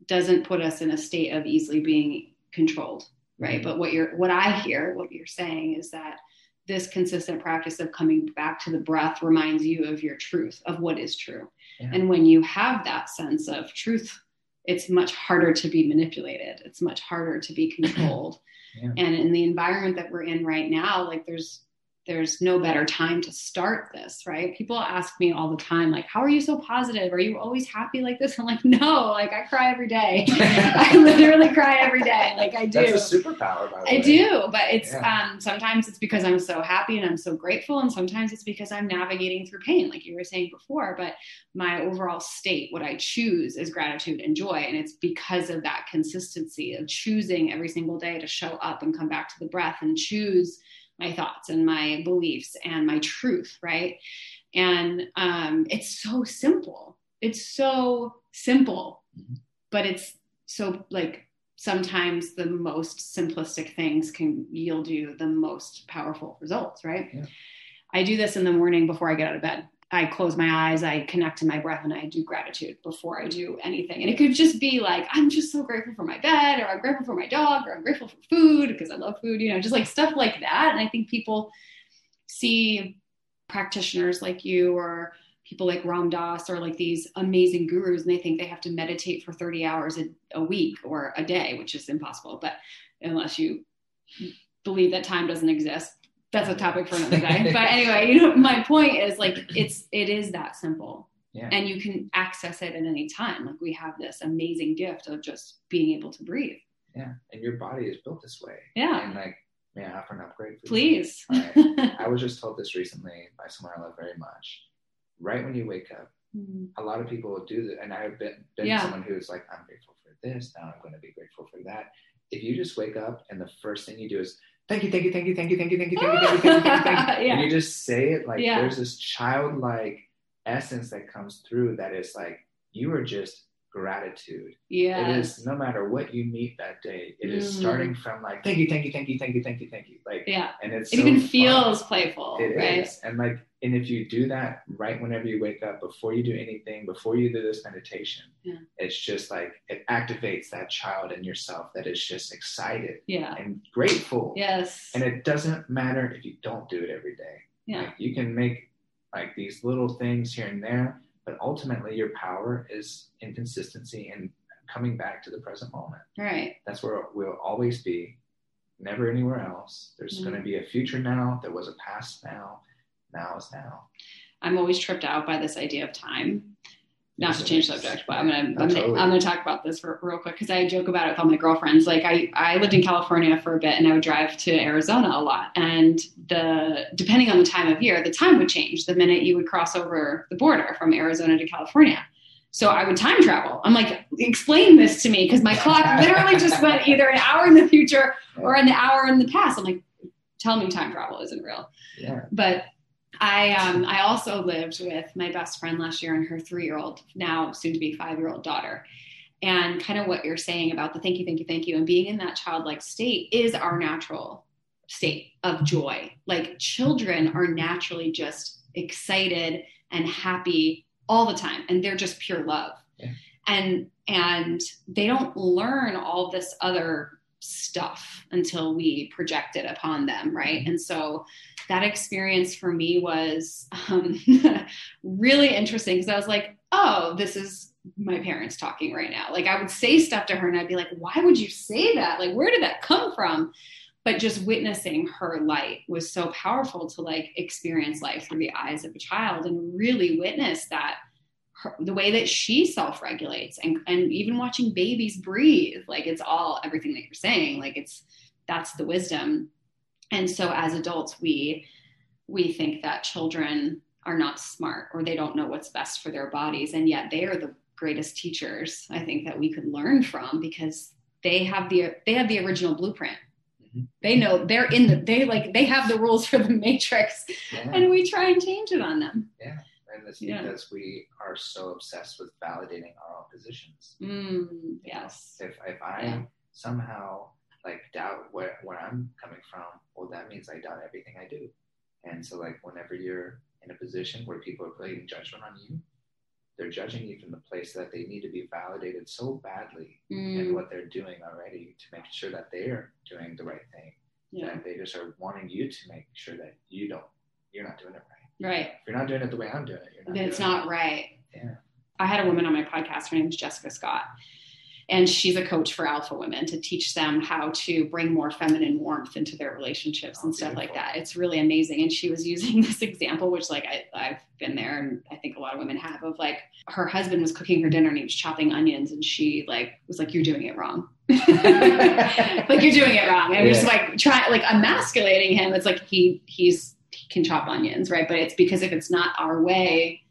doesn't put us in a state of easily being controlled, right? Mm-hmm. But what you're, what I hear, what you're saying is that this consistent practice of coming back to the breath reminds you of your truth, of what is true. Yeah. And when you have that sense of truth, it's much harder to be manipulated. It's much harder to be [CLEARS THROAT] controlled. Yeah. And in the environment that we're in right now, like there's there's no better time to start this, right? People ask me all the time, like, how are you so positive? Are you always happy like this? [LAUGHS] I'm like, no, like I cry every day. [LAUGHS] I [LAUGHS] literally cry every day. Like I do. That's a superpower, by the I way. do, but it's yeah. um sometimes it's because I'm so happy and I'm so grateful, and sometimes it's because I'm navigating through pain, like you were saying before. But my overall state, what I choose is gratitude and joy. And it's because of that consistency of choosing every single day to show up and come back to the breath and choose my thoughts and my beliefs and my truth, right? And um, it's so simple. It's so simple, mm-hmm. but it's so like sometimes the most simplistic things can yield you the most powerful results, right? Yeah. I do this in the morning before I get out of bed. I close my eyes, I connect to my breath, and I do gratitude before I do anything. And it could just be like, I'm just so grateful for my bed, or I'm grateful for my dog, or I'm grateful for food because I love food, you know, just like stuff like that. And I think people see practitioners like you or people like Ram Dass or like these amazing gurus, and they think they have to meditate for 30 hours a, a week or a day, which is impossible. But unless you believe that time doesn't exist, that's a topic for another [LAUGHS] day. but anyway, you know, my point is like it's it is that simple. Yeah. And you can access it at any time. Like we have this amazing gift of just being able to breathe. Yeah. And your body is built this way. Yeah. And like, may I offer an upgrade? Please. [LAUGHS] I was just told this recently by someone I love very much. Right when you wake up, mm-hmm. a lot of people will do that. And I've been, been yeah. someone who's like, I'm grateful for this. Now I'm going to be grateful for that. If you just wake up and the first thing you do is thank you, thank you, thank you, thank you, thank you, thank you, thank you, thank you, thank you, thank you. And you just say it like yeah. there's this childlike essence that comes through that is like you are just gratitude. Yeah. It is no matter what you meet that day, it is mm. starting from like thank you, thank you, thank you, thank you, thank you, thank you. Like yeah. And it's it so even feels playful. It right? is. And like and if you do that right whenever you wake up, before you do anything, before you do this meditation, yeah. it's just like it activates that child in yourself that is just excited yeah. and grateful. Yes. And it doesn't matter if you don't do it every day. Yeah. Like you can make like these little things here and there, but ultimately your power is in consistency and coming back to the present moment. Right. That's where we'll always be, never anywhere else. There's mm-hmm. going to be a future now. There was a past now. Now is now. I'm always tripped out by this idea of time. Not to change subject, but I'm gonna I'm, gonna. I'm gonna talk about this for, real quick because I joke about it with all my girlfriends. Like I I lived in California for a bit and I would drive to Arizona a lot, and the depending on the time of year, the time would change the minute you would cross over the border from Arizona to California. So I would time travel. I'm like, explain this to me because my clock [LAUGHS] literally just went either an hour in the future or an hour in the past. I'm like, tell me time travel isn't real. Yeah. But I um, I also lived with my best friend last year and her three year old, now soon to be five year old daughter. And kind of what you're saying about the thank you, thank you, thank you, and being in that childlike state is our natural state of joy. Like children are naturally just excited and happy all the time and they're just pure love yeah. and and they don't learn all this other stuff until we project it upon them right mm-hmm. and so that experience for me was um, [LAUGHS] really interesting because i was like oh this is my parents talking right now. Like i would say stuff to her and i'd be like why would you say that? Like where did that come from? But just witnessing her light was so powerful to like experience life through the eyes of a child and really witness that her, the way that she self-regulates and, and even watching babies breathe like it's all everything that you're saying like it's that's the wisdom and so as adults we we think that children are not smart or they don't know what's best for their bodies and yet they are the greatest teachers i think that we could learn from because they have the they have the original blueprint mm-hmm. they know they're in the they like they have the rules for the matrix yeah. and we try and change it on them yeah and it's yeah. because we are so obsessed with validating our own positions mm, yes if, if i yeah. somehow like doubt where, where i'm coming from well that means i doubt everything i do and so like whenever you're in a position where people are putting judgment on you they're judging you from the place that they need to be validated so badly mm. in what they're doing already to make sure that they're doing the right thing. Yeah. That they just are wanting you to make sure that you don't, you're not doing it right. Right. If you're not doing it the way I'm doing it, you're not. Then it's not it. right. Yeah. I had a woman on my podcast. Her name's Jessica Scott, and she's a coach for alpha women to teach them how to bring more feminine warmth into their relationships oh, and stuff beautiful. like that. It's really amazing. And she was using [LAUGHS] this example which like I, i've been there and i think a lot of women have of like her husband was cooking her dinner and he was chopping onions and she like was like you're doing it wrong. [LAUGHS] Like you're doing it wrong. And yeah. just like trying like emasculating him. It's like he he's he can chop onions right? But it's because if it's not our way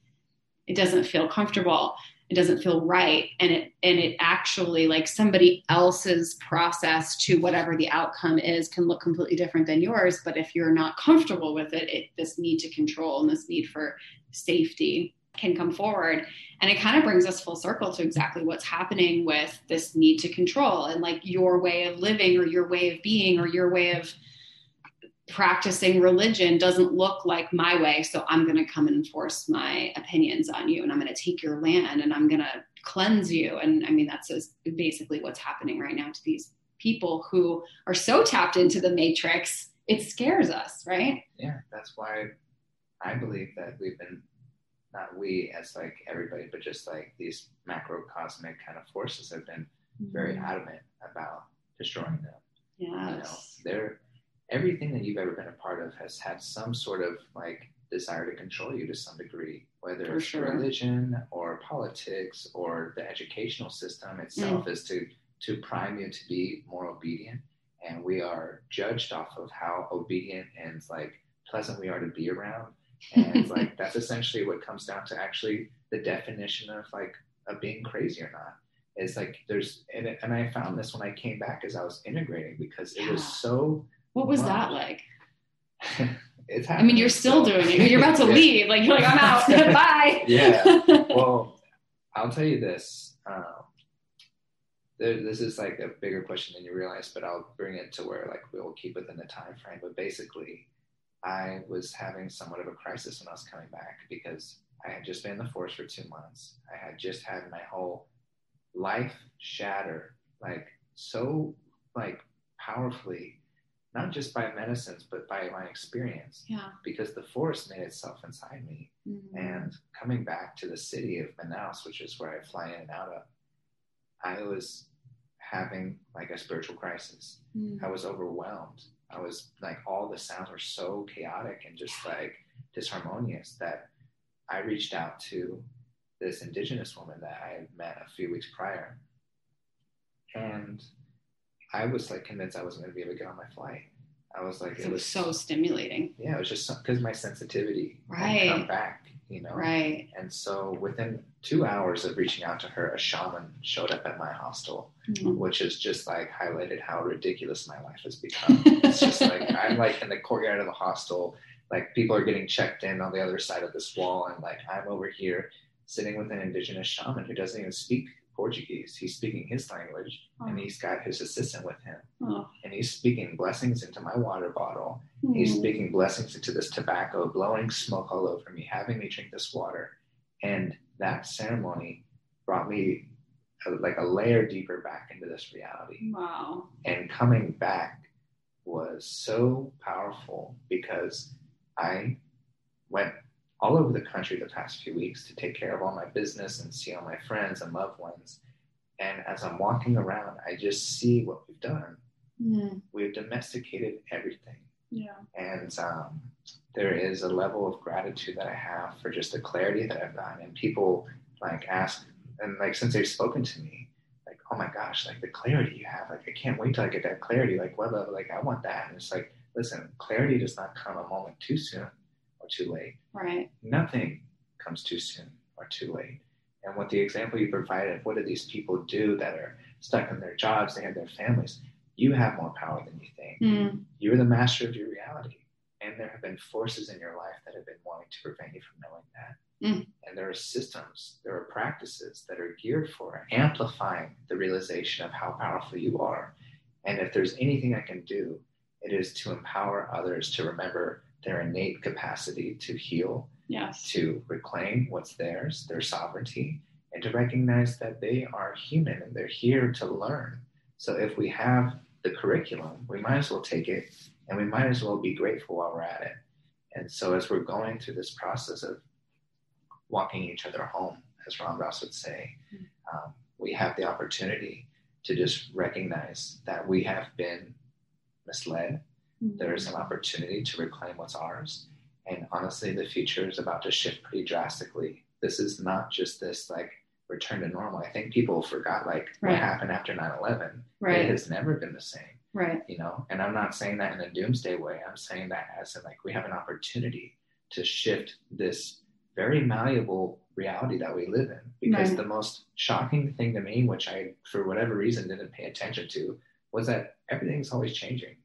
it doesn't feel comfortable it doesn't feel right. And it and it actually like somebody else's process to whatever the outcome is can look completely different than yours. But if you're not comfortable with it, it this need to control and this need for safety can come forward. And it kind of brings us full circle to exactly what's happening with this need to control and like your way of living or your way of being or your way of practicing religion doesn't look like my way so i'm going to come and enforce my opinions on you and i'm going to take your land and i'm going to cleanse you. And i mean that's basically what's happening right now to these people who are so tapped into the matrix it scares us right? Yeah that's why i believe that we've been not we as like everybody but just like these macrocosmic kind of forces have been very mm-hmm. adamant about destroying them. Yeah you know, they're everything that you've ever been a part of has had some sort of like desire to control you to some degree, whether For it's sure. religion or politics or the educational system itself mm. is to to prime you to be more obedient. And we are judged off of how obedient and like pleasant we are to be around. And [LAUGHS] like that's essentially what comes down to actually the definition of like of being crazy or not. Is like there's and, and I found this when I came back as I was integrating because it yeah. was so what was wow. that like? [LAUGHS] it's I mean, you're still doing it. You're about to [LAUGHS] yeah. leave. Like you're like, I'm out. [LAUGHS] Bye. yeah. Well, I'll tell you this. Um, there, this is like a bigger question than you realize, but I'll bring it to where like we'll keep within the time frame. But basically, I was having somewhat of a crisis when I was coming back because I had just been in the force for two months. I had just had my whole life shatter, like so like powerfully not just by medicines, but by my experience. Yeah. Because the forest made itself inside me. Mm-hmm. And coming back to the city of Manaus, which is where I fly in and out of, I was having like a spiritual crisis. Mm-hmm. I was overwhelmed. I was like, all the sounds were so chaotic and just like disharmonious that I reached out to this indigenous woman that I had met a few weeks prior. And I was like convinced I wasn't going to be able to get on my flight. I was like, it, it was, so stimulating. Yeah, it was just because my sensitivity right come back, you know. Right. And so within two hours of reaching out to her, a shaman showed up at my hostel, mm-hmm. which is just like highlighted how ridiculous my life has become. it's just like [LAUGHS] I'm like in the courtyard of the hostel, like people are getting checked in on the other side of this wall, and like I'm over here sitting with an indigenous shaman who doesn't even speak Portuguese. He's speaking his language, oh. and he's got his assistant with him, oh. and he's speaking blessings into my water bottle. Mm. He's speaking blessings into this tobacco, blowing smoke all over me, having me drink this water, and that ceremony brought me a, like a layer deeper back into this reality. Wow! And coming back was so powerful because I went all over the country the past few weeks to take care of all my business and see all my friends and loved ones. And as I'm walking around, I just see what we've done. Mm. We've domesticated everything. Yeah. And um, there is a level of gratitude that I have for just the clarity that I've gotten. And people like ask, and like since they've spoken to me, like, oh my gosh, like the clarity you have, like I can't wait till I get that clarity. Like what level? Like I want that. And it's like, listen, clarity does not come a moment too soon or too late. Right. Nothing comes too soon or too late. And what the example you provided, what do these people do that are stuck in their jobs? They have their families. You have more power than you think. Mm. You're the master of your reality. And there have been forces in your life that have been wanting to prevent you from knowing that. Mm. And there are systems, there are practices that are geared for amplifying the realization of how powerful you are. And if there's anything I can do, it is to empower others to remember their innate capacity to heal, yes. to reclaim what's theirs, their sovereignty, and to recognize that they are human and they're here to learn. So if we have the curriculum, we might as well take it and we might as well be grateful while we're at it. And so as we're going through this process of walking each other home, as Ram Dass would say, mm-hmm. um, we have the opportunity to just recognize that we have been misled. Mm-hmm. There is an opportunity to reclaim what's ours. And honestly, the future is about to shift pretty drastically. This is not just this like return to normal. I think people forgot like right. what happened after 9 11. Right. It has never been the same. Right. You know, and I'm not saying that in a doomsday way. I'm saying that as in like we have an opportunity to shift this very malleable reality that we live in. Because right. the most shocking thing to me, which I for whatever reason didn't pay attention to, was that everything's always changing.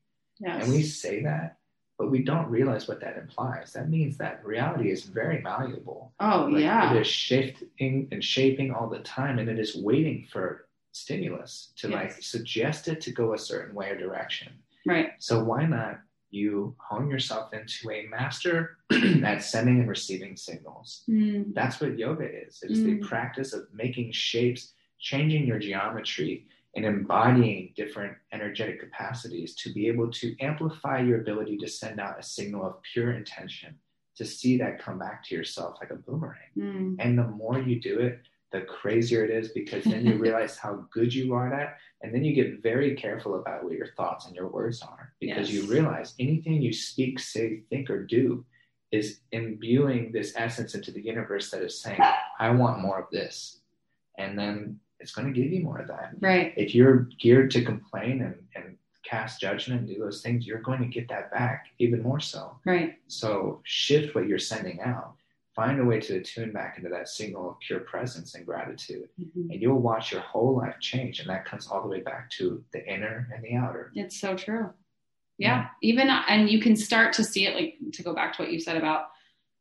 Yes. And we say that, but we don't realize what that implies. That means that reality is very malleable. Oh, like yeah. It is shifting and shaping all the time, and it is waiting for stimulus to yes. like suggest it to go a certain way or direction. Right. So why not you hone yourself into a master [CLEARS THROAT] at sending and receiving signals? Mm. That's what yoga is. It is mm. the practice of making shapes, changing your geometry, and embodying different energetic capacities to be able to amplify your ability to send out a signal of pure intention to see that come back to yourself like a boomerang. Mm. And the more you do it, the crazier it is because then you [LAUGHS] realize how good you are at and then you get very careful about what your thoughts and your words are because yes. you realize anything you speak say think or do is imbuing this essence into the universe that is saying i want more of this and then it's going to give you more of that. Right. If you're geared to complain and, and cast judgment and do those things, you're going to get that back even more so. Right. So shift what you're sending out. Find a way to attune back into that signal of pure presence and gratitude. Mm-hmm. And you'll watch your whole life change. And that comes all the way back to the inner and the outer. It's so true. Yeah. yeah. Even, and you can start to see it, like to go back to what you said about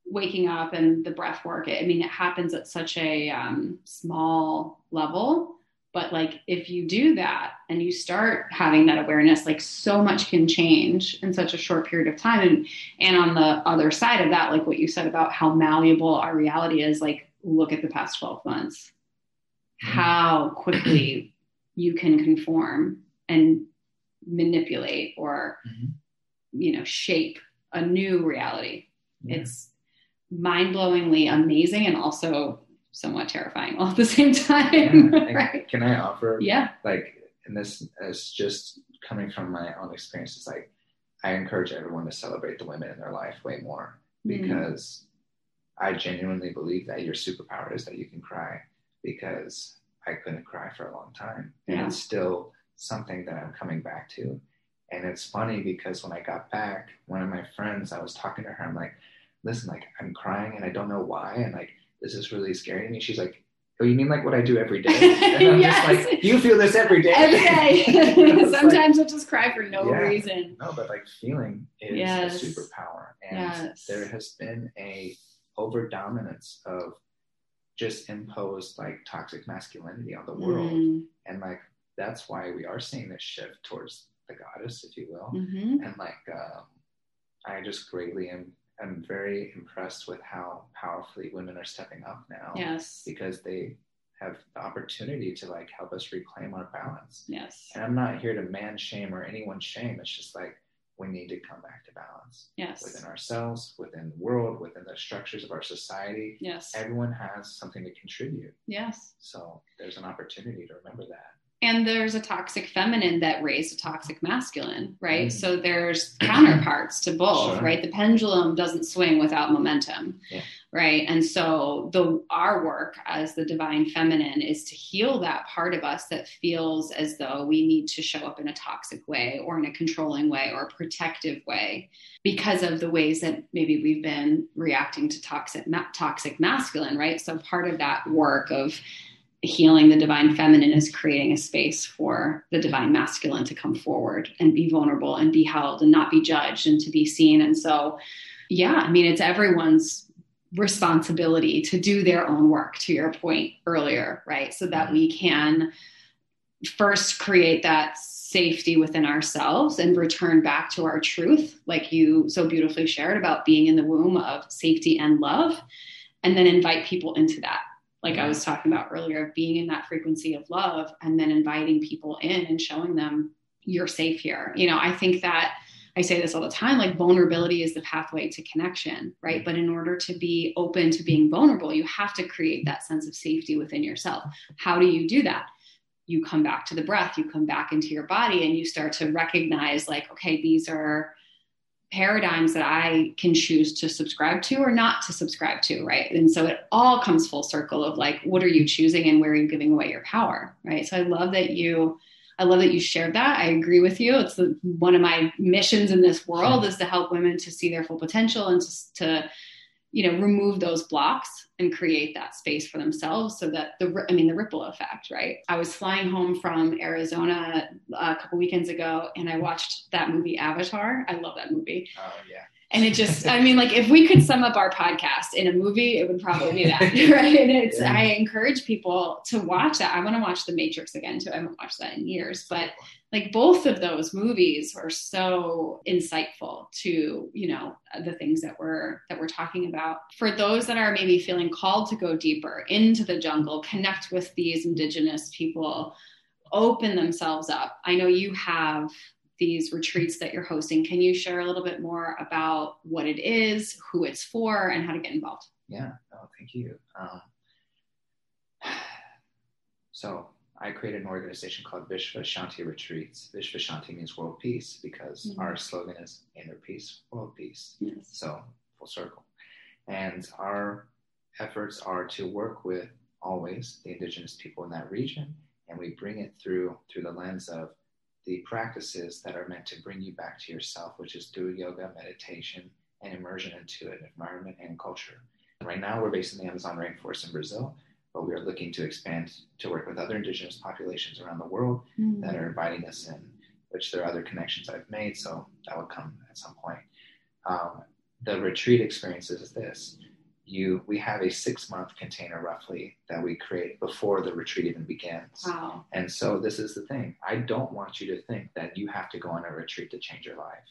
waking up and the breath work i mean it happens at such a um, small level but like if you do that and you start having that awareness like so much can change in such a short period of time and and on the other side of that like what you said about how malleable our reality is like look at the past 12 months mm-hmm. how quickly [CLEARS THROAT] you can conform and manipulate or mm-hmm. you know shape a new reality yeah. it's mind-blowingly amazing and also somewhat terrifying all at the same [LAUGHS] time. Yeah, right? Can I offer? Yeah. Like, and this is just coming from my own experiences. Like, I encourage everyone to celebrate the women in their life way more mm. because mm. I genuinely believe that your superpower is that you can cry because I couldn't cry for a long time. And yeah. it's still something that I'm coming back to. And it's funny because when I got back, one of my friends, I was talking to her, I'm like, listen, like I'm crying and I don't know why, and like this is really scary to me. She's like, Oh, you mean like what I do every day? [LAUGHS] And I'm yes. just like, you feel this every day. Every day. [LAUGHS] [LAUGHS] Sometimes like, I'll just cry for no yeah, reason. No, but like feeling is yes. a superpower. And yes. there has been a over dominance of just imposed like toxic masculinity on the world. Mm. And like that's why we are seeing this shift towards the goddess, if you will. Mm-hmm. And like um, I just greatly am am very impressed with how powerfully women are stepping up now. Yes. Because they have the opportunity to like help us reclaim our balance. Yes. And I'm not here to man shame or anyone shame. It's just like we need to come back to balance. Yes. Within ourselves, within the world, within the structures of our society. Yes. Everyone has something to contribute. Yes. So there's an opportunity to remember that. And there's a toxic feminine that raised a toxic masculine, right? Mm. So there's [CLEARS THROAT] counterparts to both, sure. right? The pendulum doesn't swing without momentum, yeah. right? And so the our work as the divine feminine is to heal that part of us that feels as though we need to show up in a toxic way or in a controlling way or a protective way because of the ways that maybe we've been reacting to toxic toxic masculine, right? So part of that work of healing the divine feminine is creating a space for the divine masculine to come forward and be vulnerable and be held and not be judged and to be seen. And so, yeah, I mean, it's everyone's responsibility to do their own work, to your point earlier, right? So that we can first create that safety within ourselves and return back to our truth, like you so beautifully shared about being in the womb of safety and love, and then invite people into that like I was talking about earlier, being in that frequency of love and then inviting people in and showing them you're safe here. You know, I think that I say this all the time like vulnerability is the pathway to connection, right? But in order to be open to being vulnerable, you have to create that sense of safety within yourself. How do you do that? You come back to the breath, you come back into your body, and you start to recognize, like, okay, these are paradigms that I can choose to subscribe to or not to subscribe to, right? And so it all comes full circle of like, what are you choosing and where are you giving away your power, right? So I love that you, I love that you shared that. I agree with you. It's the, one of my missions in this world hmm. is to help women to see their full potential and to, to you know remove those blocks and create that space for themselves so that the i mean the ripple effect right? I was flying home from arizona a couple weekends ago and i watched that movie avatar. I love that movie. Oh yeah and it just i mean like if we could sum up our podcast in a movie it would probably be that [LAUGHS] right? And it's yeah. i encourage people to watch that. I want to watch the matrix again too. I haven't watched that in years but like both of those movies are so insightful to you know the things that we're that we're talking about. For those that are maybe feeling called to go deeper into the jungle connect with these indigenous people open themselves up. I know you have these retreats that you're hosting. Can you share a little bit more about what it is, who it's for, and how to get involved? Yeah, oh, thank you. Um, so I created an organization called Vishva Shanti Retreats. Vishva Shanti means world peace because mm-hmm. our slogan is inner peace, world peace. Yes. So full circle. And our efforts are to work with always the indigenous people in that region, and we bring it through through the lens of the practices that are meant to bring you back to yourself, which is through yoga, meditation, and immersion into an environment and culture. Right now, we're based in the Amazon rainforest in Brazil, but we are looking to expand to work with other indigenous populations around the world mm-hmm. that are inviting us in, which there are other connections I've made, so that will come at some point. Um, the retreat experience is this you we have a six month container roughly that we create before the retreat even begins. Wow. And so this is the thing. I don't want you to think that you have to go on a retreat to change your life.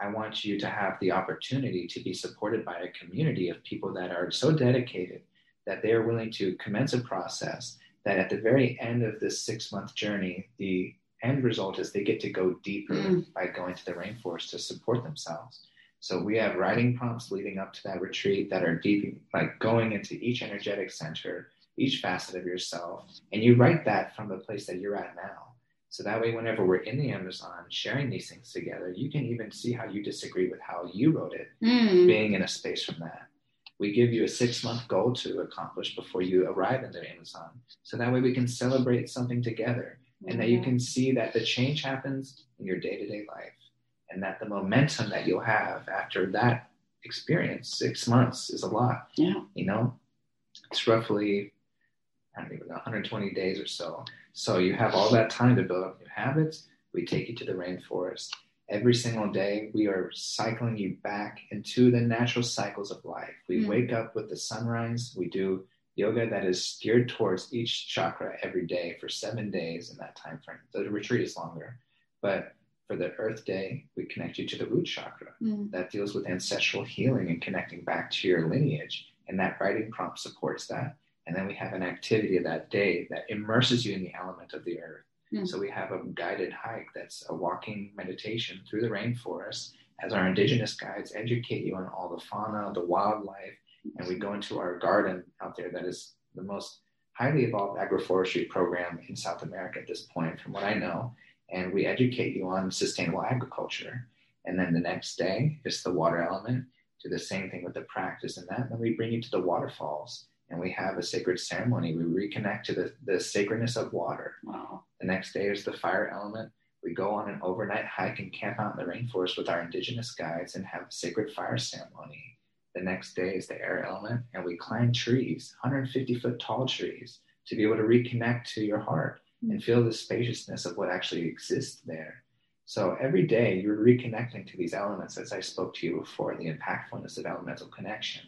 I want you to have the opportunity to be supported by a community of people that are so dedicated that they are willing to commence a process that at the very end of this six month journey, the end result is they get to go deeper mm. by going to the rainforest to support themselves. So we have writing prompts leading up to that retreat that are deep, like going into each energetic center, each facet of yourself, and you write that from the place that you're at now. So that way, whenever we're in the Amazon sharing these things together, you can even see how you disagree with how you wrote it, mm. being in a space from that. We give you a six month goal to accomplish before you arrive in the Amazon. So that way we can celebrate something together and mm-hmm. that you can see that the change happens in your day to day life and that the momentum that you'll have after that experience, six months is a lot. Yeah. You know, it's roughly, I don't even know, 120 days or so. So you have all that time to build up new habits. We take you to the rainforest. Every single day, we are cycling you back into the natural cycles of life. We mm wake up with the sunrise. We do yoga that is geared towards each chakra every day for seven days in that time frame. The retreat is longer, but for the Earth Day, we connect you to the root chakra mm. that deals with ancestral healing and connecting back to your lineage. And that writing prompt supports that. And then we have an activity of that day that immerses you in the element of the earth. Mm. So we have a guided hike that's a walking meditation through the rainforest as our indigenous guides educate you on all the fauna, the wildlife, and we go into our garden out there that is the most highly evolved agroforestry program in South America at this point, from what I know. And we educate you on sustainable agriculture. And then the next day is the water element. Do the same thing with the practice and that. And then we bring you to the waterfalls and we have a sacred ceremony. We reconnect to the, the sacredness of water. Wow. The next day is the fire element. We go on an overnight hike and camp out in the rainforest with our indigenous guides and have a sacred fire ceremony. The next day is the air element, and we climb trees, 150 foot tall trees, to be able to reconnect to your heart. And feel the spaciousness of what actually exists there. So every day you're reconnecting to these elements, as I spoke to you before, the impactfulness of elemental connection.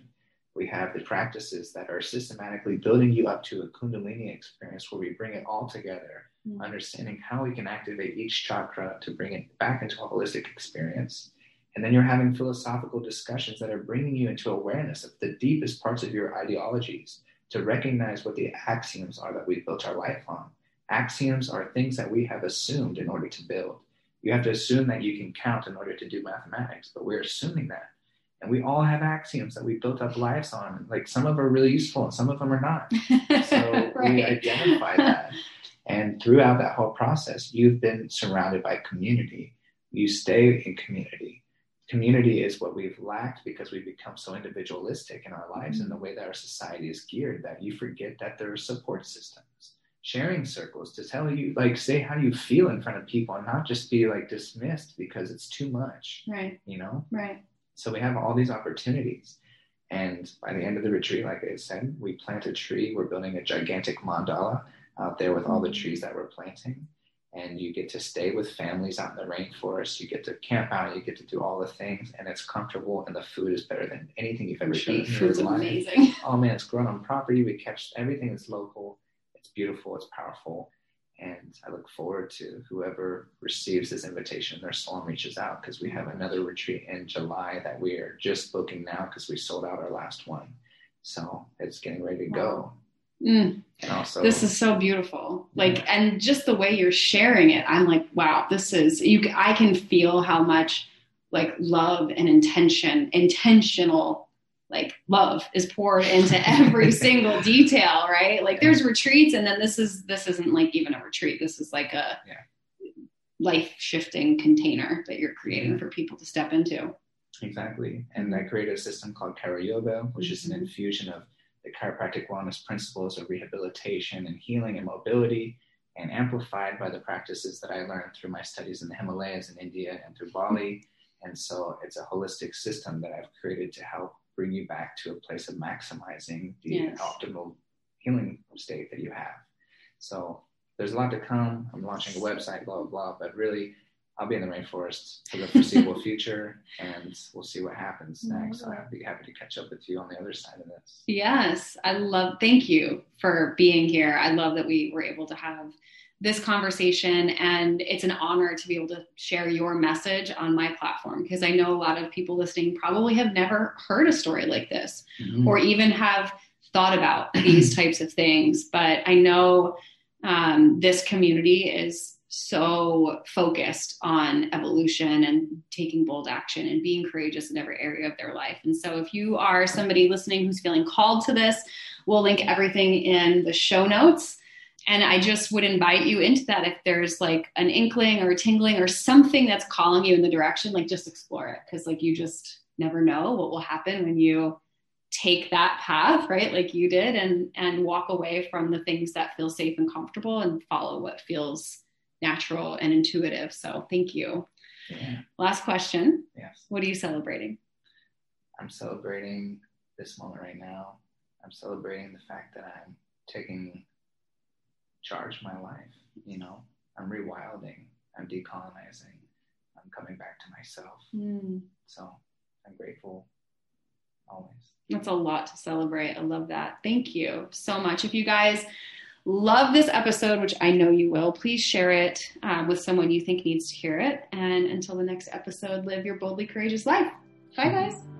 We have the practices that are systematically building you up to a Kundalini experience where we bring it all together, mm-hmm. understanding how we can activate each chakra to bring it back into a holistic experience and then you're having philosophical discussions that are bringing you into awareness of the deepest parts of your ideologies to recognize what the axioms are that we've built our life on. Axioms are things that we have assumed in order to build. You have to assume that you can count in order to do mathematics, but we're assuming that. And we all have axioms that we built up lives on. Like some of them are really useful and some of them are not. [LAUGHS] So right. we identify that. And throughout that whole process, you've been surrounded by community. You stay in community community is what we've lacked because we've become so individualistic in our lives mm-hmm. and the way that our society is geared that you forget that there is a support systems sharing circles to tell you like say how you feel in front of people and not just be like dismissed because it's too much right you know right so we have all these opportunities and by the end of the retreat like i said we plant a tree we're building a gigantic mandala out there with all the mm-hmm. trees that we're planting and you get to stay with families out in the rainforest. You get to camp out. You get to do all the things, and it's comfortable. And the food is better than anything you've ever eaten in your life. Amazing. [LAUGHS] Oh man, it's grown on property. We catch everything that's local. It's beautiful. It's powerful, and I look forward to whoever receives this invitation. Their soul reaches out because we have another retreat in July that we are just booking now because we sold out our last one. So it's getting ready to go. Mm. Also, this is so beautiful. Like, yeah. and just the way you're sharing it, I'm like, wow, this is you. I can feel how much like love and intention, intentional like love is poured into every [LAUGHS] single detail, right? Like, there's retreats, and then this is this isn't like even a retreat. This is like a yeah. life shifting container that you're creating for people to step into. Exactly, and I created a system called Kara Yoga, which mm-hmm. is an infusion of the chiropractic wellness principles of rehabilitation and healing and mobility, and amplified by the practices that I learned through my studies in the Himalayas in India and through Bali. And so it's a holistic system that I've created to help bring you back to a place of maximizing the yes. optimal healing state that you have. So there's a lot to come. I'm launching a website, blah, blah, blah. But really, I'll be in the rainforest for the foreseeable [LAUGHS] future, and we'll see what happens mm-hmm. next. I'll be happy to catch up with you on the other side of this. Yes, I love. Thank you for being here. I love that we were able to have this conversation, and it's an honor to be able to share your message on my platform because I know a lot of people listening probably have never heard a story like this, mm-hmm. or even have thought about [CLEARS THROAT] these types of things. But I know um, this community is so focused on evolution and taking bold action and being courageous in every area of their life. And so, if you are somebody listening who's feeling called to this, we'll link everything in the show notes. And I just would invite you into that if there's like an inkling or a tingling or something that's calling you in the direction, like just explore it. Cause like you just never know what will happen when you take that path right like you did and and walk away from the things that feel safe and comfortable and follow what feels natural and intuitive. So thank you. Yeah. Last question. Yes. What are you celebrating? I'm celebrating this moment right now. I'm celebrating the fact that I'm taking charge my life. You know, I'm rewilding, I'm decolonizing, I'm coming back to myself. Mm. So I'm grateful always. That's a lot to celebrate. I love that. Thank you so much. If you guys love this episode, which I know you will, please share it um, with someone you think needs to hear it. And until the next episode, live your boldly courageous life. Bye, guys.